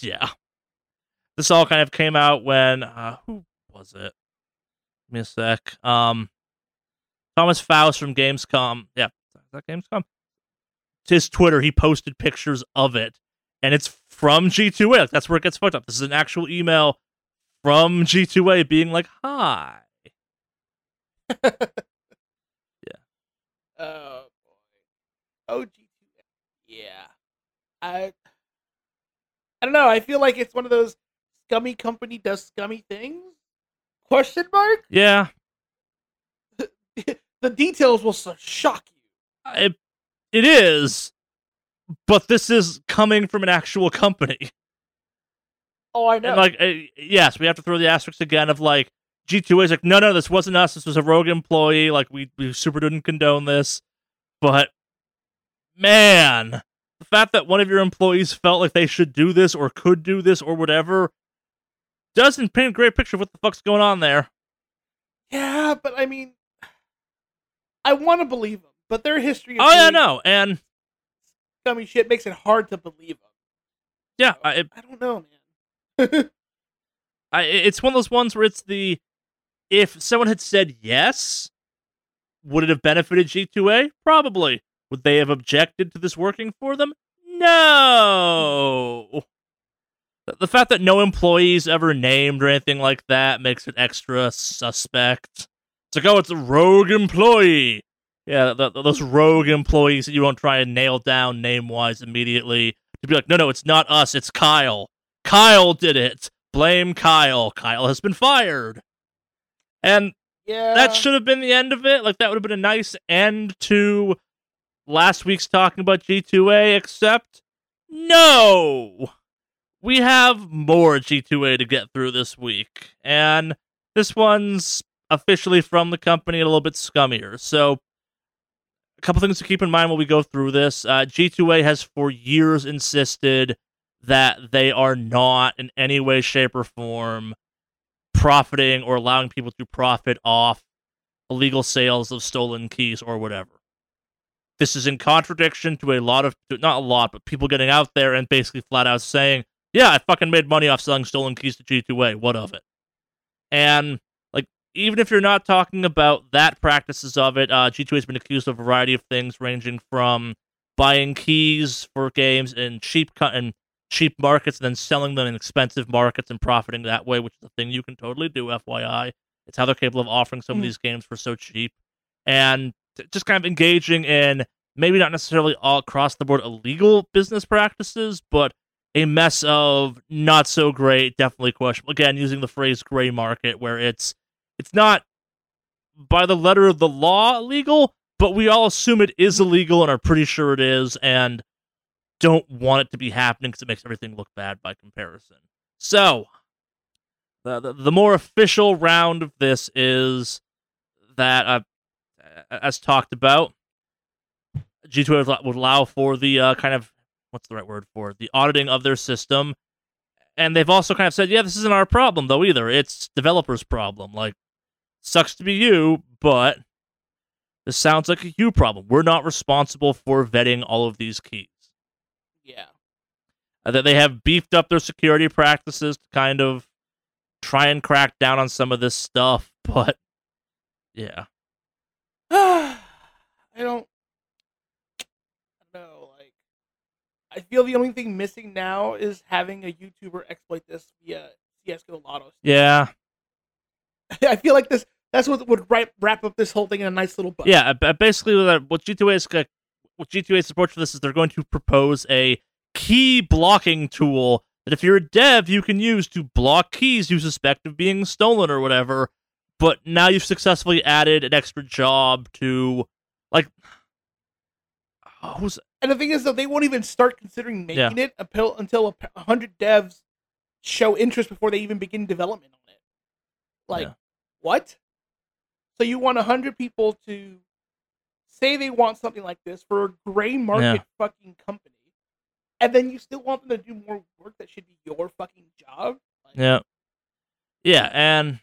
S2: yeah. This all kind of came out when uh, who was it? Give me a sec. Um, Thomas Faust from Gamescom. Yeah, is that Gamescom? To his Twitter, he posted pictures of it, and it's from G2A. Like, that's where it gets fucked up. This is an actual email from G2A being like, "Hi." Yeah.
S1: Oh boy. Oh, G2. Yeah. I. I don't know. I feel like it's one of those scummy company does scummy things. Question mark.
S2: Yeah,
S1: the details will so shock you.
S2: it it is, but this is coming from an actual company.
S1: Oh, I know.
S2: And like, uh, yes, we have to throw the asterisks again of like G2A is like, no, no, this wasn't us. This was a rogue employee. Like, we, we super didn't condone this. But, man, the fact that one of your employees felt like they should do this or could do this or whatever doesn't paint a great picture of what the fuck's going on there.
S1: Yeah, but I mean, I want to believe them, but their history. Of
S2: Oh, yeah, no. And,
S1: Scummy shit makes it hard to believe them.
S2: yeah, I, it-
S1: I don't know, man.
S2: I, it's one of those ones where it's the if someone had said yes, would it have benefited G2A? Probably. Would they have objected to this working for them? No. The- The fact that no employees ever named or anything like that makes it extra suspect. It's like, oh, it's a rogue employee. Yeah, th th- those rogue employees that you don't try and nail down name wise immediately. To be like, no, no, it's not us, it's Kyle. Kyle did it. Blame Kyle. Kyle has been fired. And
S1: yeah,
S2: that should have been the end of it. Like that would have been a nice end to last week's talking about G2A, except no. We have more G2A to get through this week. And this one's officially from the company a little bit scummier. So a couple things to keep in mind while we go through this. Uh, G2A has for years insisted that they are not in any way, shape, or form profiting or allowing people to profit off illegal sales of stolen keys or whatever. This is in contradiction to a lot of, not a lot, but people getting out there and basically flat out saying, yeah, I fucking made money off selling stolen keys to G2A. What of it? And, like, even if you're not talking about that practices of it, uh, G2A has been accused of a variety of things, ranging from buying keys for games in cheap cut and cheap markets and then selling them in expensive markets and profiting that way, which is a thing you can totally do, FYI. It's how they're capable of offering some of
S1: Mhm.
S2: these games for so cheap. And just kind of engaging in maybe not necessarily all across the board illegal business practices, but a mess of not so great, definitely questionable. Again, using the phrase gray market, where it's it's not by the letter of the law illegal, but we all assume it is illegal and are pretty sure it is, and don't want it to be happening because it makes everything look bad by comparison. So, the, the the more official round of this is that, uh, as talked about, G2A would- allow for the uh, kind of what's the right word for it? the auditing of their system, and they've also kind of said, yeah, this isn't our problem though either. It's developers' problem. Like, sucks to be you, but this sounds like a you problem. We're not responsible for vetting all of these keys
S1: yeah.
S2: uh, that they have beefed up their security practices to kind of try and crack down on some of this stuff. But yeah,
S1: don't. I don't know. Like, I feel the only thing missing now is having a YouTuber exploit this via CS:GO Lotto.
S2: yeah,
S1: I feel like this. That's what would wrap, wrap up this whole thing in a nice little bow.
S2: yeah. uh, Basically, what that- what G2A is uh, what G2A supports for this is they're going to propose a key blocking tool that if you're a dev, you can use to block keys you suspect of being stolen or whatever. But now you've successfully added an extra job to, like, who's
S1: And the thing is, though, they won't even start considering
S2: Yeah.
S1: making it until until a hundred devs show interest before they even begin development on it. Like,
S2: Yeah.
S1: what? So you want a hundred people to say they want something like this for a gray market fucking company, and then you still want them to do more work that should be your fucking job? Like,
S2: Yeah. Yeah, and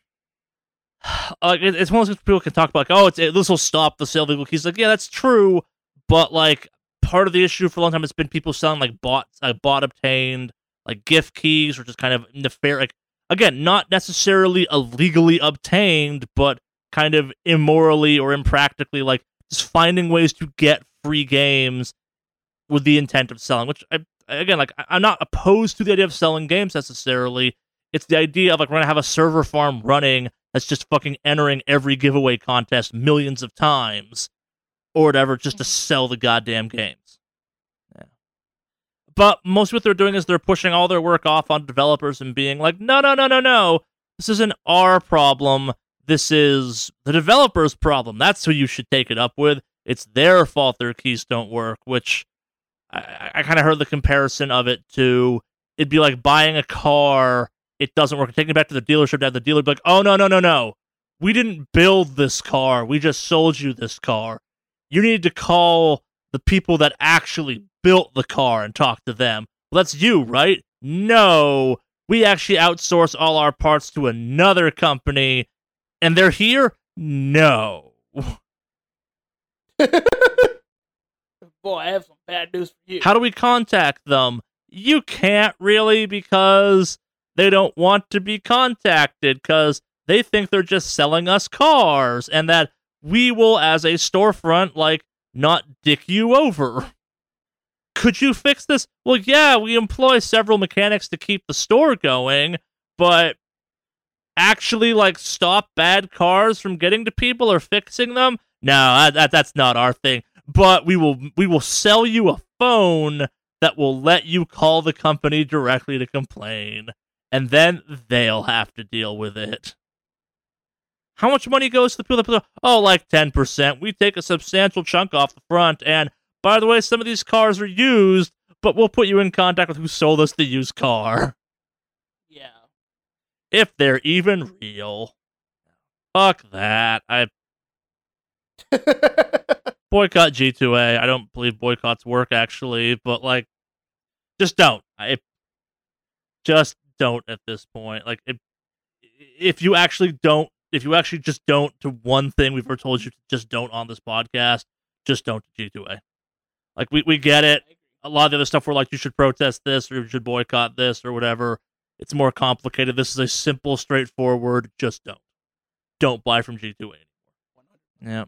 S2: like it- it's one of those people can talk about, like, oh, it's, it, this will stop the sale of illegal keys. Like, yeah, that's true, but like part of the issue for a long time has been people selling like bot, uh, bot obtained like gift keys, or just kind of nefarious. Like, again, not necessarily illegally obtained, but kind of immorally or impractically, like just finding ways to get free games with the intent of selling. Which I, again, like I- I'm not opposed to the idea of selling games necessarily. It's the idea of like we're gonna have a server farm running that's just fucking entering every giveaway contest millions of times or whatever just to mm-hmm. sell the goddamn games. Yeah. But most what they're doing is they're pushing all their work off on developers and being like, no, no, no, no, no. This isn't our problem. This is the developer's problem. That's who you should take it up with. It's their fault their keys don't work, which I, I kind of heard the comparison of it to it'd be like buying a car it doesn't work. Taking it back to the dealership to have the dealer be like, oh no, no, no, no. We didn't build this car. We just sold you this car. You need to call the people that actually built the car and talk to them. Well, that's you, right? No. We actually outsource all our parts to another company and they're here? No.
S1: Boy, I have some bad news for you.
S2: How do we contact them? You can't really because they don't want to be contacted because they think they're just selling us cars and that we will, as a storefront, like, not dick you over. Could you fix this? Well, yeah, we employ several mechanics to keep the store going, but actually, like, stop bad cars from getting to people or fixing them? No, that, that, that's not our thing. But we will we will sell you a phone that will let you call the company directly to complain, and then they'll have to deal with it. How much money goes to the people that oh, like 10%. We take a substantial chunk off the front. And by the way, some of these cars are used, but we'll put you in contact with who sold us the used car.
S1: Yeah.
S2: If they're even real. Fuck that. I boycott G2A. I don't believe boycotts work actually, but like just don't. I just don't at this point. Like if if you actually don't if you actually just don't to one thing we've ever told you just don't on this podcast, just don't to G2A. Like we, we get it. A lot of the other stuff we're like you should protest this or you should boycott this or whatever. It's more complicated. This is a simple, straightforward, just don't. Don't buy from G2A anymore. Yeah.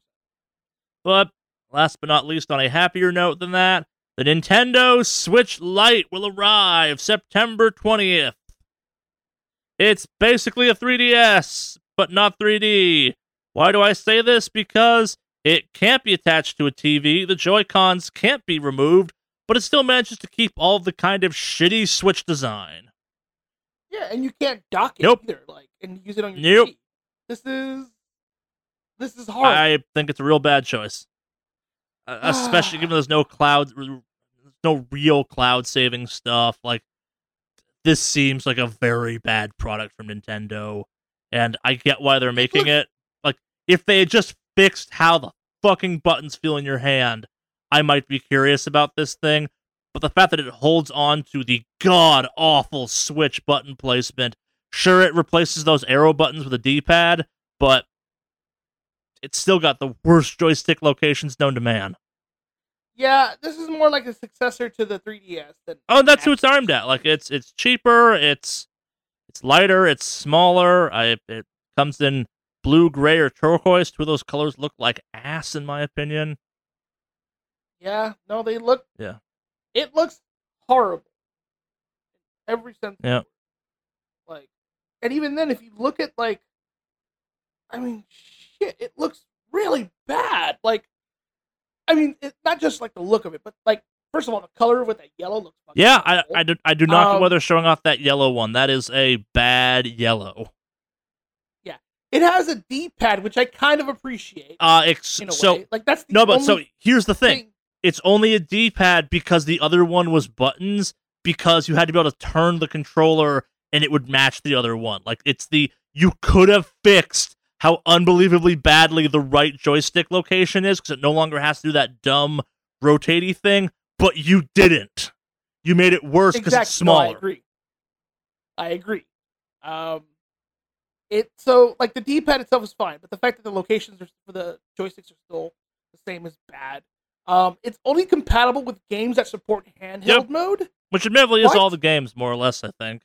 S2: But last but not least, on a happier note than that, the Nintendo Switch Lite will arrive September 20th. It's basically a 3DS, but not 3D. Why do I say this? Because it can't be attached to a TV, the Joy-Cons can't be removed, but it still manages to keep all the kind of shitty Switch design.
S1: Yeah, and you can't dock it
S2: Nope.
S1: either, like, and use it on your
S2: Nope.
S1: TV. This is this is hard.
S2: I think it's a real bad choice. Uh, especially given there's no cloud, no real cloud saving stuff. Like, this seems like a very bad product from Nintendo, and I get why they're making it. Like, if they had just fixed how the fucking buttons feel in your hand, I might be curious about this thing. But the fact that it holds on to the god awful Switch button placement, sure, it replaces those arrow buttons with a D pad, but it's still got the worst joystick locations known to man.
S1: Yeah, this is more like a successor to the 3DS than
S2: Oh, that's who it's armed at. Like it's it's cheaper, it's it's lighter, it's smaller. I it comes in blue, gray, or turquoise. Two of those colors look like ass, in my opinion.
S1: Yeah, no, they look.
S2: Yeah.
S1: it looks horrible. Every sense.
S2: Yeah.
S1: Like, and even then, if you look at like, I mean, shit, it looks really bad. Like, I mean, it, not just like the look of it, but like, first of all, the color with that yellow looks. fucking
S2: Yeah, I. I do, I do not
S1: Um,
S2: they're showing off that yellow one. That is a bad yellow.
S1: Yeah, it has a D-pad, which I kind of appreciate.
S2: Uh, ex- so
S1: way, like that's the
S2: no, but so here's the thing.
S1: thing.
S2: it's only a D-pad because the other one was buttons because you had to be able to turn the controller and it would match the other one. Like it's the you could have fixed how unbelievably badly the right joystick location is because it no longer has to do that dumb rotatey thing, but you didn't. You made it worse because
S1: exactly.
S2: it's
S1: No, I agree. I agree. Um, it so like the D-pad itself is fine, but the fact that the locations are, for the joysticks are still the same is bad. Um, it's only compatible with games that support handheld
S2: Yep.
S1: mode,
S2: Which admittedly is all the games, more or less, I think.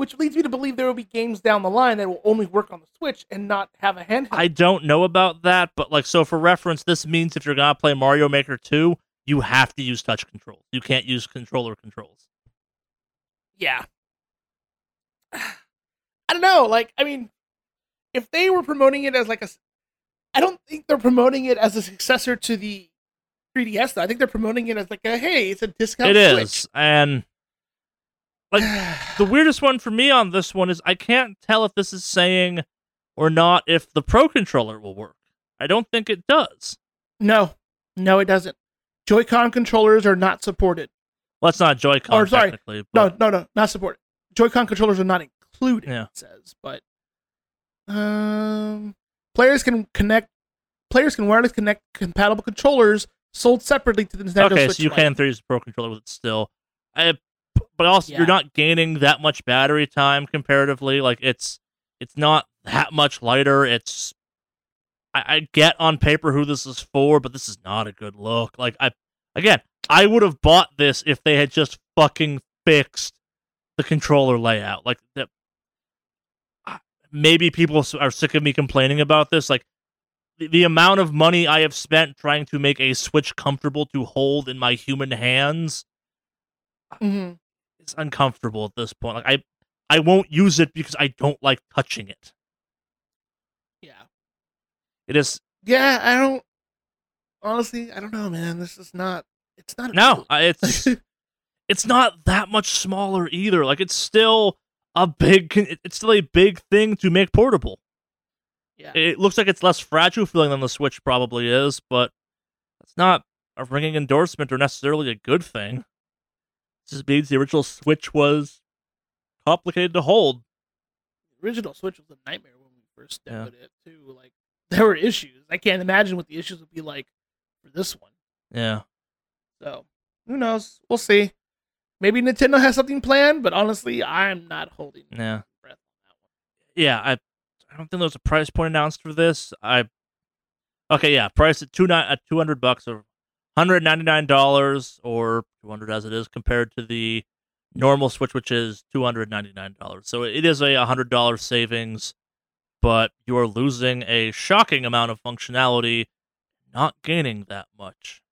S1: Which leads me to believe there will be games down the line that will only work on the Switch and not have a handheld.
S2: I don't know about that, but like so for reference, this means if you're gonna play Mario Maker 2, you have to use touch controls. You can't use controller controls.
S1: yeah. I don't know. Like, I mean, if they were promoting it as like a, I don't think they're promoting it as a successor to the 3DS. Though. I think they're promoting it as like a hey, it's a discount.
S2: It is,
S1: Switch.
S2: And like the weirdest one for me on this one is I can't tell if this is saying or not if the Pro controller will work. I don't think it does.
S1: no, no, it doesn't. Joy-Con controllers are not supported.
S2: Well, it's not Joy-Con
S1: Or, sorry,
S2: technically.
S1: No,
S2: But
S1: no, no, not supported. Joy-Con controllers are not included.
S2: Yeah.
S1: It says, but um, players can connect. Players can wireless connect compatible controllers sold separately to the Nintendo
S2: okay,
S1: Switch.
S2: so you
S1: Lite.
S2: can use a pro controller with it still. I, but also
S1: Yeah.
S2: you're not gaining that much battery time comparatively. Like it's it's not that much lighter. It's I, I get on paper who this is for, but this is not a good look. Like I again, I would have bought this if they had just fucking fixed the controller layout. Like that. Maybe people are sick of me complaining about this. Like the, the amount of money I have spent trying to make a Switch comfortable to hold in my human hands
S1: Mhm.
S2: Is uncomfortable at this point. Like I I won't use it because I don't like touching it.
S1: Yeah.
S2: It is
S1: Yeah, I don't. Honestly, I don't know, man. This is not. It's not.
S2: no, I- it's it's not that much smaller either. Like it's still a big it's still a big thing to make portable.
S1: yeah.
S2: It looks like it's less fragile feeling than the Switch probably is, but that's not a ringing endorsement or necessarily a good thing. Just means the original Switch was complicated to hold.
S1: The original Switch was a nightmare when we first
S2: Yeah.
S1: it too. Like there were issues. I can't imagine what the issues would be like for this one.
S2: Yeah.
S1: So who knows? We'll see. Maybe Nintendo has something planned, but honestly, I'm not holding
S2: Yeah.
S1: breath on that one.
S2: yeah, I I don't think there was a price point announced for this. I okay, yeah, price at two ni- at two hundred bucks or hundred ninety nine dollars or two hundred as it is compared to the normal Switch, which is two hundred ninety nine dollars. So it is a hundred dollar savings, but you are losing a shocking amount of functionality, not gaining that much.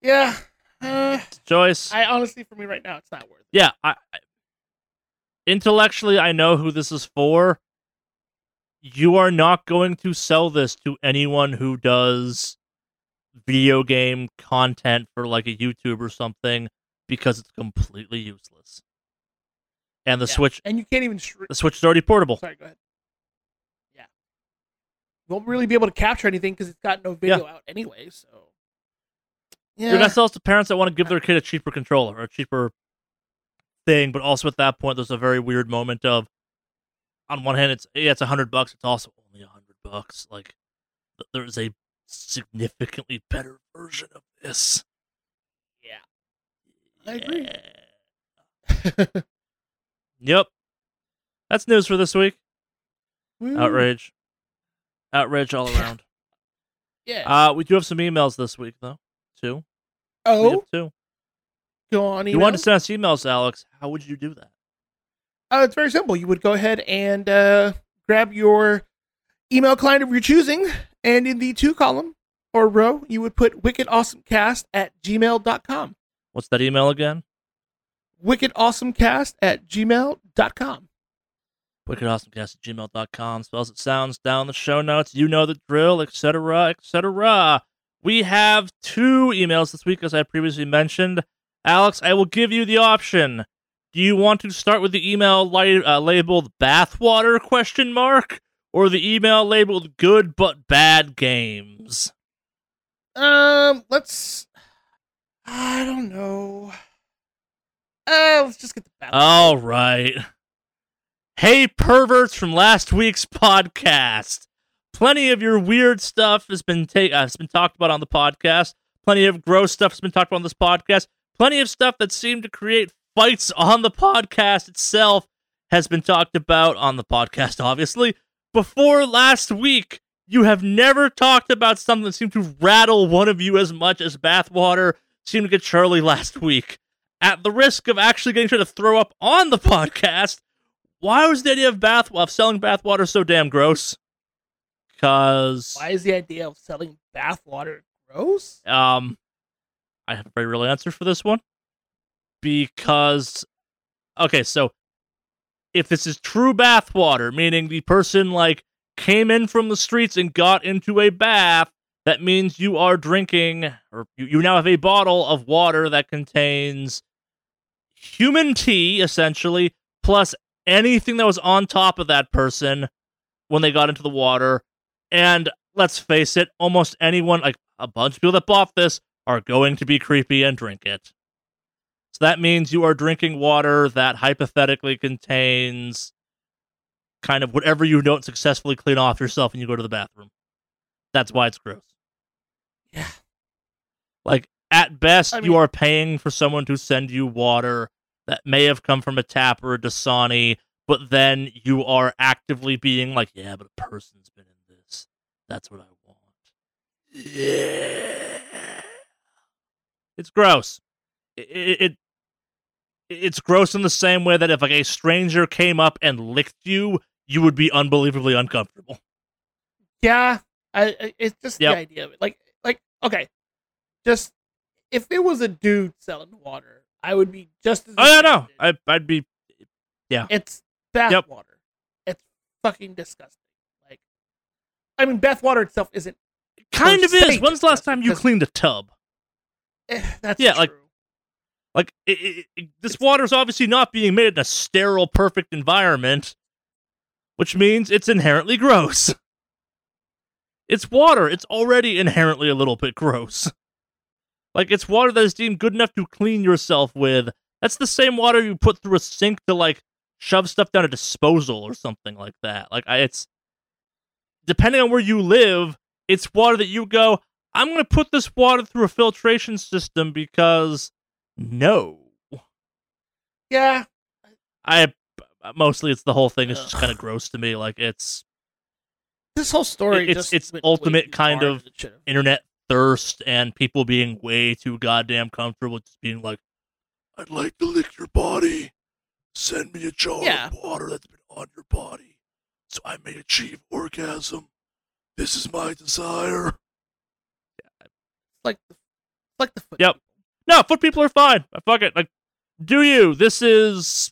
S1: Yeah. Uh,
S2: Joyce,
S1: I honestly, for me right now, it's not worth it.
S2: yeah, I, I intellectually I know who this is for. You are not going to sell this to anyone who does video game content for like a YouTube or something because it's completely useless. And the
S1: Yeah.
S2: Switch
S1: And you can't even.
S2: The Switch is already portable.
S1: Sorry, go ahead. Yeah. Won't really be able to capture anything because it's got no video out anyway. So. Yeah.
S2: You're gonna sell this to parents that want to give their kid a cheaper controller or a cheaper thing, but also at that point there's a very weird moment of on one hand it's yeah, it's a hundred bucks, it's also only a hundred bucks. Like there's a significantly better version of this. Yeah.
S1: I agree.
S2: Yeah. Yep. That's news for this week.
S1: Woo.
S2: Outrage. Outrage all around.
S1: Yeah.
S2: Uh we do have some emails this week though, too. We
S1: oh,
S2: have two.
S1: go on.
S2: You
S1: want
S2: to send us emails, Alex. How would you do that?
S1: Uh, it's very simple. You would go ahead and uh, grab your email client of your choosing, and in the to column or row, you would put wickedawesomecast at gmail.com.
S2: What's that email again?
S1: Wickedawesomecast at gmail.com.
S2: wickedawesomecast at gmail.com spells it sounds down the show notes you know the drill etc etc we have two emails this week as i previously mentioned alex i will give you the option do you want to start with the email li- uh, labeled bathwater question mark or the email labeled good but bad games
S1: Um, let's. I don't know. Uh, let's just get the battle.
S2: all right hey perverts from last week's podcast plenty of your weird stuff has been ta- uh, has been talked about on the podcast. Plenty of gross stuff has been talked about on this podcast. Plenty of stuff that seemed to create fights on the podcast itself has been talked about on the podcast. Obviously, before last week, you have never talked about something that seemed to rattle one of you as much as bathwater seemed to get Charlie last week. At the risk of actually getting trying to throw up on the podcast, why was the idea of bath of selling bathwater so damn gross? Because
S1: Why is the idea of selling bathwater gross?
S2: um, I have a very real answer for this one. Because, okay, so if this is true bathwater, meaning the person like came in from the streets and got into a bath, that means you are drinking, or you, you now have a bottle of water that contains human tea, essentially, plus anything that was on top of that person when they got into the water. And let's face it, almost anyone, like a bunch of people that bought this, are going to be creepy and drink it. So that means you are drinking water that hypothetically contains kind of whatever you don't successfully clean off yourself when you go to the bathroom. That's why it's gross.
S1: Yeah.
S2: Like at best,
S1: I
S2: you are paying for someone to send you water that may have come from a tap or a Dasani, but then you are actively being like, "Yeah, but a person's been in this. That's what I want." Yeah, it's gross. It, it, it it's gross in the same way that if like a stranger came up and licked you, you would be unbelievably uncomfortable.
S1: Yeah, I, I it's just
S2: Yep.
S1: the idea of it. Like, like okay, just if it was a dude selling water, I would be just as.
S2: Oh yeah, no. I, I'd be Yeah,
S1: It's bath
S2: Yep.
S1: water. It's fucking disgusting. Like, I mean, bath water itself isn't.
S2: kind of is. When's the last time you cleaned a tub?
S1: Eh, that's
S2: Yeah,
S1: true.
S2: Like it, it, it- this water is obviously not being made in a sterile, perfect environment, which means it's inherently gross. It's water. It's already inherently a little bit gross. Like it's water that is deemed good enough to clean yourself with. That's the same water you put through a sink to like shove stuff down a disposal or something like that. Like I, it's depending on where you live, it's water that you go. I'm going to put this water through a filtration system because no.
S1: yeah,
S2: I uh, mostly it's the whole thing is just kind of gross to me. Like it's
S1: this whole story.
S2: It's-
S1: just
S2: it's ultimate kind of
S1: than it should've.
S2: internet thirst and people being way too goddamn comfortable with just being like, I'd like to lick your body. Send me a jar
S1: Yeah.
S2: of water that's been on your body so I may achieve orgasm. This is my desire. Yeah.
S1: Like the, like the foot.
S2: Yep. No, foot people are fine. Fuck it. Like, do you? This is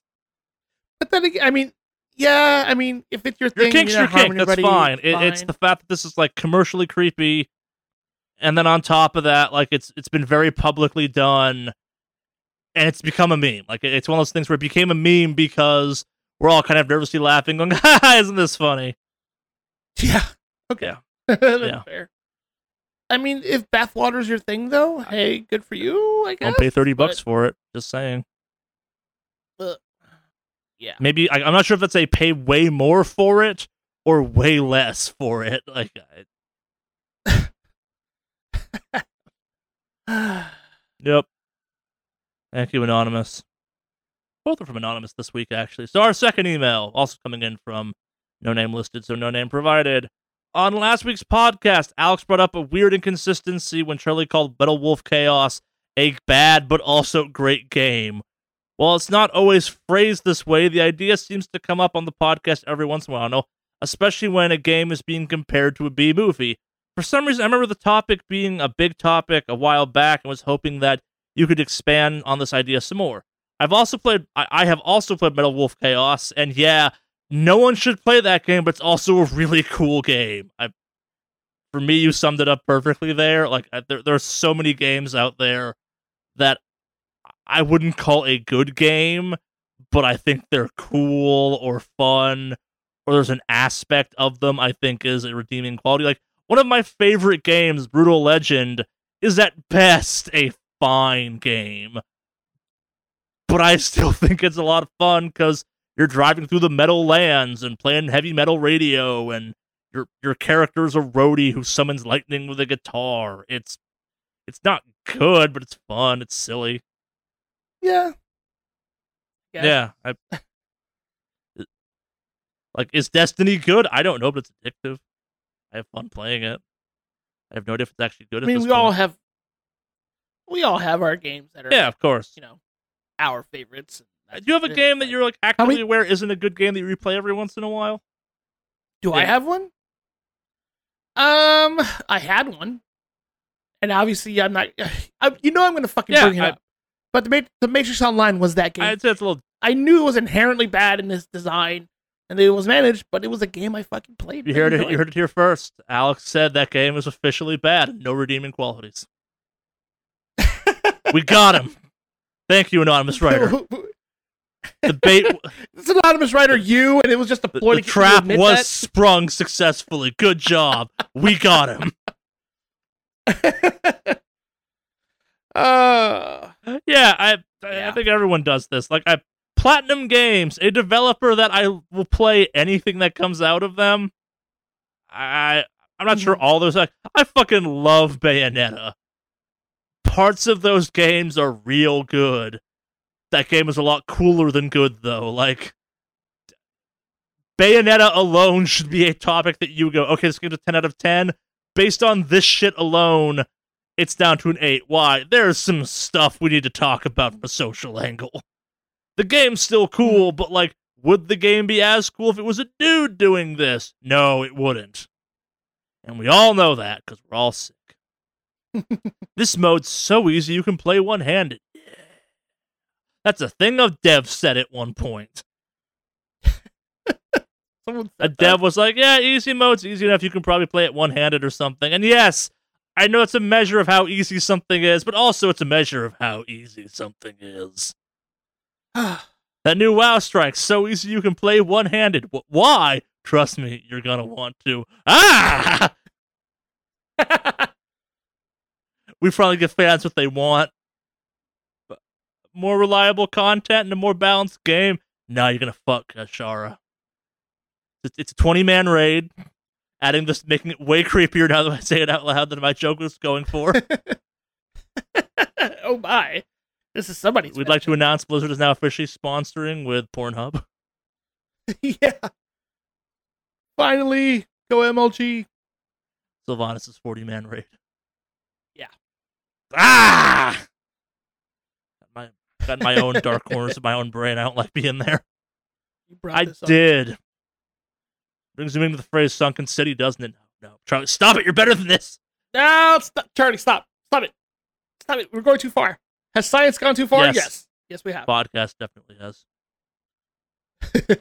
S1: But then again, I mean, yeah, I mean, if it's your
S2: Your
S1: thing,
S2: kink's
S1: you're
S2: your kink. That's
S1: anybody,
S2: fine. It, it's the fact that this is like commercially creepy, and then on top of that, like it's it's been very publicly done, and it's become a meme. Like it's one of those things where it became a meme because we're all kind of nervously laughing, going, "Ha, ha, "Isn't this funny?"
S1: yeah. Okay,
S2: Yeah.
S1: that's
S2: Yeah.
S1: fair. I mean, if bathwater's your thing, though, hey, good for you. I guess.
S2: Don't pay thirty bucks
S1: but-
S2: for it. Just saying.
S1: Yeah.
S2: Maybe I, I'm not sure if that's a pay way more for it or way less for it. Like, I- Yep. Thank you, Anonymous. Both are from Anonymous this week, actually. So our second email, also coming in from no name listed, so no name provided. On last week's podcast, Alex brought up a weird inconsistency when Charlie called Metal Wolf Chaos a bad but also great game. While it's not always phrased this way, the idea seems to come up on the podcast every once in a while, no? especially when a game is being compared to a B movie. For some reason, I remember the topic being a big topic a while back and was hoping that you could expand on this idea some more. I've also played, I have also played Metal Wolf Chaos, and yeah, no one should play that game, but it's also a really cool game. I, for me, you summed it up perfectly there. Like, I- there, there are so many games out there that I wouldn't call a good game, but I think they're cool or fun, or there's an aspect of them I think is a redeeming quality. Like, one of my favorite games, Brutal Legend, is at best a fine game. But I still think it's a lot of fun because you're driving through the metal lands and playing heavy metal radio, and your your character's a roadie who summons lightning with a guitar. It's it's not good, but it's fun. It's silly.
S1: Yeah.
S2: Yeah. I, like, is Destiny good? I don't know, but it's addictive. I have fun playing it. I have no idea if it's actually good.
S1: I
S2: at
S1: mean,
S2: this
S1: we all have, we all have our games that are,
S2: Yeah, of course.
S1: you know, our favorites. And
S2: Uh,
S1: that's
S2: Do you have a game that you're like
S1: many-
S2: actively aware isn't a good game that you replay every once in a while?
S1: Do I have one? Um, I had one, and obviously I'm not. I, you know, I'm going to fucking
S2: Yeah,
S1: bring it
S2: I-
S1: up. But the the Matrix Online was that game.
S2: I'd say it's a little.
S1: I knew it was inherently bad in its design and it was managed, but it was a game I fucking played.
S2: You heard it.
S1: enjoyed.
S2: You heard it here first. Alex said that game is officially bad. No redeeming qualities. We got him. Thank you, anonymous writer. The bait,
S1: it's anonymous writer you, and it was just a
S2: the,
S1: ploy
S2: the
S1: to get you to
S2: trap was
S1: that.
S2: sprung successfully. Good job. We got him.
S1: uh,
S2: Yeah, I I- I think everyone does this. Like I Platinum Games, a developer that I will play anything that comes out of them. I I'm not sure
S1: Mhm.
S2: all those like I fucking love Bayonetta. Parts of those games are real good. That game is a lot cooler than good though. Like Bayonetta alone should be a topic that you go, okay, this game's a 10 out of 10. Based on this shit alone, it's down to an 8. Why? There's some stuff we need to talk about from a social angle. The game's still cool, hmm. but like, would the game be as cool if it was a dude doing this? No, it wouldn't. And we all know that because we're all sick. this mode's so easy you can play one handed. That's a thing a dev said at one point.
S1: Someone
S2: A dev was like, yeah, easy mode's easy enough. You can probably play it one handed or something. And yes, I know it's a measure of how easy something is, but also it's a measure of how easy something is.
S1: that.
S2: New WoW strike's so easy you can play one handed. Why? Trust me, you're gonna want to. Ah! we finally give fans what they want. More reliable content and a more balanced game. Now you're gonna fuck Azshara. It's, it's a 20 man raid. Adding this, making it way creepier now that I say it out loud than my joke was going for.
S1: oh my. This is somebody's.
S2: We'd like to announce Blizzard is now officially sponsoring with Pornhub.
S1: yeah. Finally, go MLG.
S2: Sylvanas' 40 man raid.
S1: Yeah.
S2: Ah! Got my, own dark corners of my own brain. I don't like being there.
S1: You
S2: I
S1: up.
S2: did. Brings me into the phrase sunken city, doesn't it? No, no. Charlie, stop it. You're better than this.
S1: No, stop, Charlie, stop, stop it, stop it. We're going too far. Has science gone too far?
S2: Yes.
S1: Yes, yes, we have.
S2: Podcast definitely has.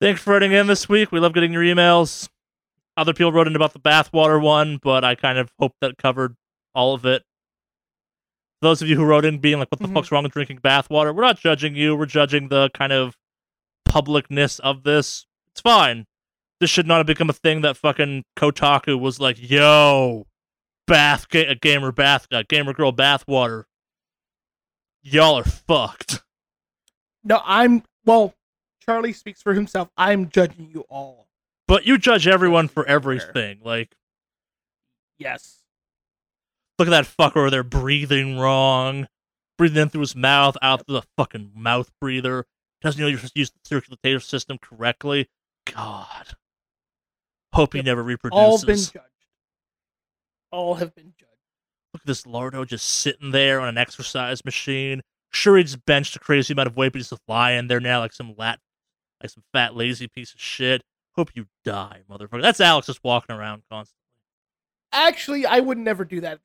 S2: Thanks for writing in this week. We love getting your emails. Other people wrote in about the bathwater one, but I kind of hope that covered all of it. Those of you who wrote in being like, what the
S1: Mhm.
S2: fuck's wrong with drinking bathwater? We're not judging you. We're judging the kind of publicness of this. It's fine. This should not have become a thing that fucking Kotaku was like, yo, bath, ga- gamer bath, uh, gamer girl bathwater. Y'all are fucked.
S1: No, I'm well. Charlie speaks for himself. I'm judging you all.
S2: But you judge everyone for everything. Like,
S1: Yes.
S2: Look at that fucker over there breathing wrong, breathing in through his mouth, out through the fucking mouth breather. Doesn't know you're supposed to use the circulatory system correctly. God. Hope he never
S1: All
S2: reproduces.
S1: been judged. All have been judged.
S2: Look at this Lardo just sitting there on an exercise machine. Sure, he's benched a crazy amount of weight, but he's just lying there now like some lat, like some fat lazy piece of shit. Hope you die, motherfucker. That's Alex just walking around constantly.
S1: Actually, I would never do that.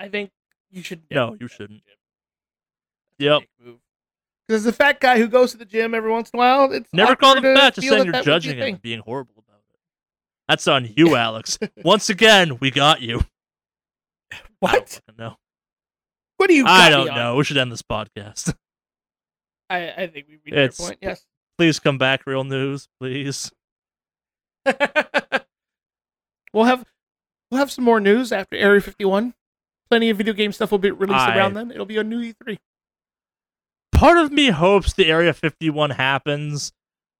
S1: I think you should.
S2: No, you shouldn't.
S1: at the gym.
S2: Yep.
S1: Dick. Because as a fat guy who goes to the gym every once in a while, it's
S2: Never call
S1: awkward
S2: him
S1: to
S2: fat, just saying
S1: that
S2: you're
S1: that would be a
S2: judging him and being horrible about it. That's on you, Alex. Once again, we got you.
S1: What?
S2: No.
S1: What do you?
S2: I don't know. We should end this podcast.
S1: I, I think we reached
S2: It's-
S1: your point. Yes.
S2: please come back, real news, please.
S1: we'll have we'll have some more news after Area 51. Plenty of video game stuff will be released
S2: I-
S1: around then. It'll be a new E E3.
S2: Part of me hopes the Area 51 happens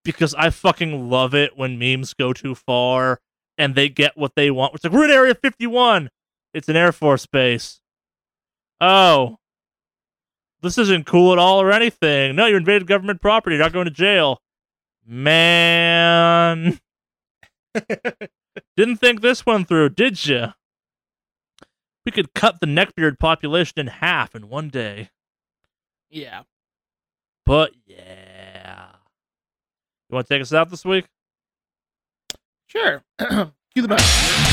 S2: because I fucking love it when memes go too far and they get what they want. It's like, we're in Area 51. It's an Air Force base. Oh. This isn't cool at all or anything. No, you invaded government property. You're not going to jail. Man. Didn't think this one through, did you? We could cut the neckbeard population in half in one day.
S1: Yeah.
S2: But yeah. You want to take us out this week?
S1: Sure. Cue the button.